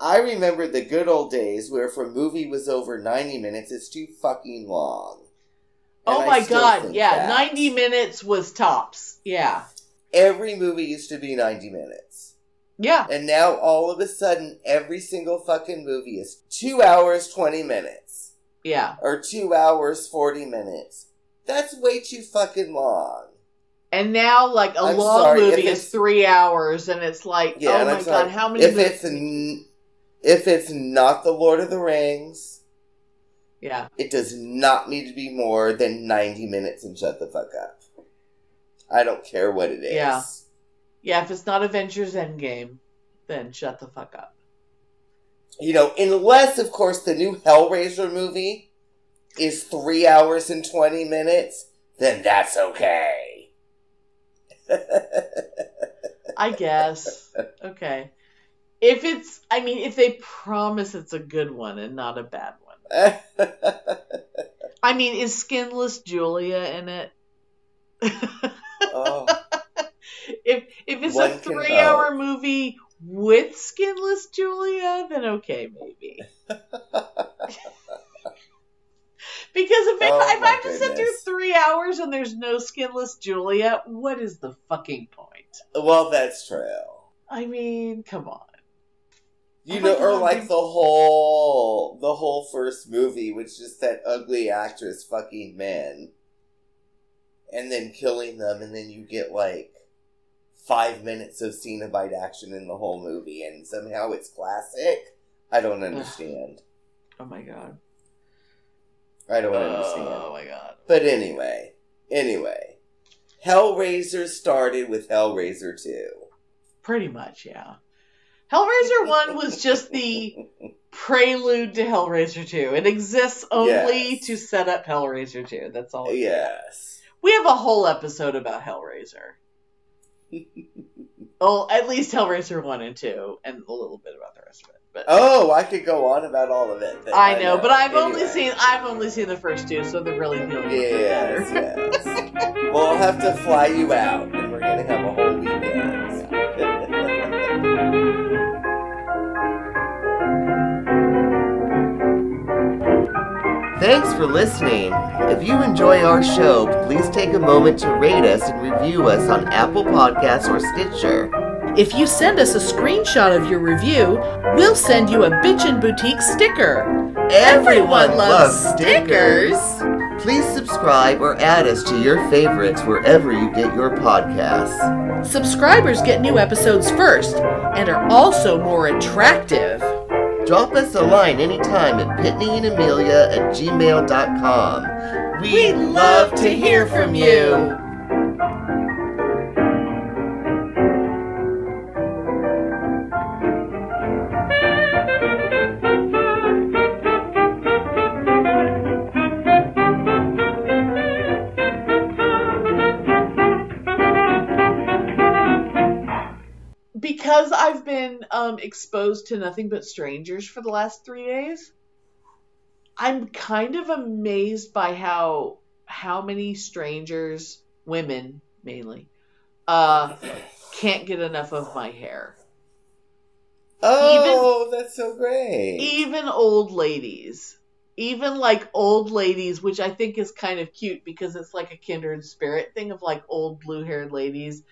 I remember the good old days where if a movie was over 90 minutes, it's too fucking long. And oh my god yeah that. 90 minutes was tops yeah Every movie used to be 90 minutes. yeah And now all of a sudden, every single fucking movie is 2 hours 20 minutes. yeah Or 2 hours 40 minutes. That's way too fucking long. and now like a I'm long sorry, movie is three hours and it's like Yeah, oh my I'm sorry. god how many If minutes it's n- if it's not the Lord of the Rings, yeah it does not need to be more than 90 minutes and shut the fuck up. I don't care what it is. Yeah. yeah if it's not avengers endgame then shut the fuck up You know, unless, of course, the new Hellraiser movie is three hours and 20 minutes, then that's okay. I guess. Okay. If it's, I mean, if they promise it's a good one and not a bad one. I mean, is Skinless Julia in it? oh, if if it's One a three hour movie with Skinless Julia, then okay, maybe. Because if, it, Oh, if I have to sit through three hours and there's no Skinless Julia, what is the fucking point? well, that's true. I mean, come on. You Oh know, or God, like they- the whole the whole first movie, which is that ugly actress fucking men, and then killing them, and then you get like five minutes of Cenobite action in the whole movie, and somehow it's classic. I don't understand. Oh my god. I don't understand. Oh my god. But anyway, anyway, Hellraiser started with Hellraiser two. Pretty much, yeah. Hellraiser 1 was just the prelude to Hellraiser 2. It exists only Yes. to set up Hellraiser 2. That's all. yes. We have a whole episode about Hellraiser. well, at least Hellraiser 1 and 2, and a little bit about the rest of it. But Oh, I could go on about all of it. then. I know, but I've only seen I've only seen the first two, so they're really the only Yes, matter. yes. we'll have to fly you out, and we're gonna have a whole weekend. Thanks for listening. If you enjoy our show, please take a moment to rate us and review us on Apple Podcasts or Stitcher. If you send us a screenshot of your review, we'll send you a Bitchin' Boutique sticker. Everyone loves stickers. Please subscribe or add us to your favorites wherever you get your podcasts. Subscribers get new episodes first and are also more attractive. Drop us a line anytime at pitneyandamelia at gmail.com. We'd love to hear from you. Because I've been um, exposed to nothing but strangers for the last three days, I'm kind of amazed by how how many strangers, women mainly, uh, can't get enough of my hair. Oh, that's so great. Even old ladies. Even like old ladies, which I think is kind of cute because it's like a kindred spirit thing of like old blue haired ladies.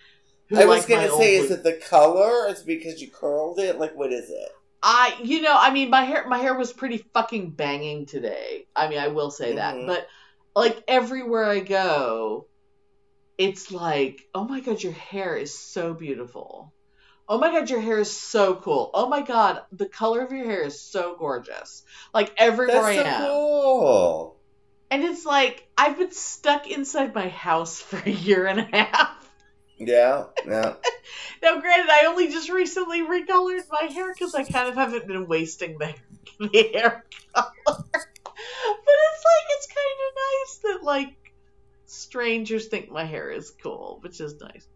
I was gonna say, is it the color? Is it because you curled it? Like, what is it? I, you know, I mean, my hair, my hair was pretty fucking banging today. I mean, I will say that, Mhm. but like everywhere I go, it's like, oh my god, your hair is so beautiful. Oh my god, your hair is so cool. Oh my god, the color of your hair is so gorgeous. Like everywhere That's so I am. cool. And it's like I've been stuck inside my house for a year and a half. Yeah, yeah. Now, granted, I only just recently recolored my hair because I kind of haven't been wasting the, the hair color. but it's like it's kind of nice that like strangers think my hair is cool, which is nice.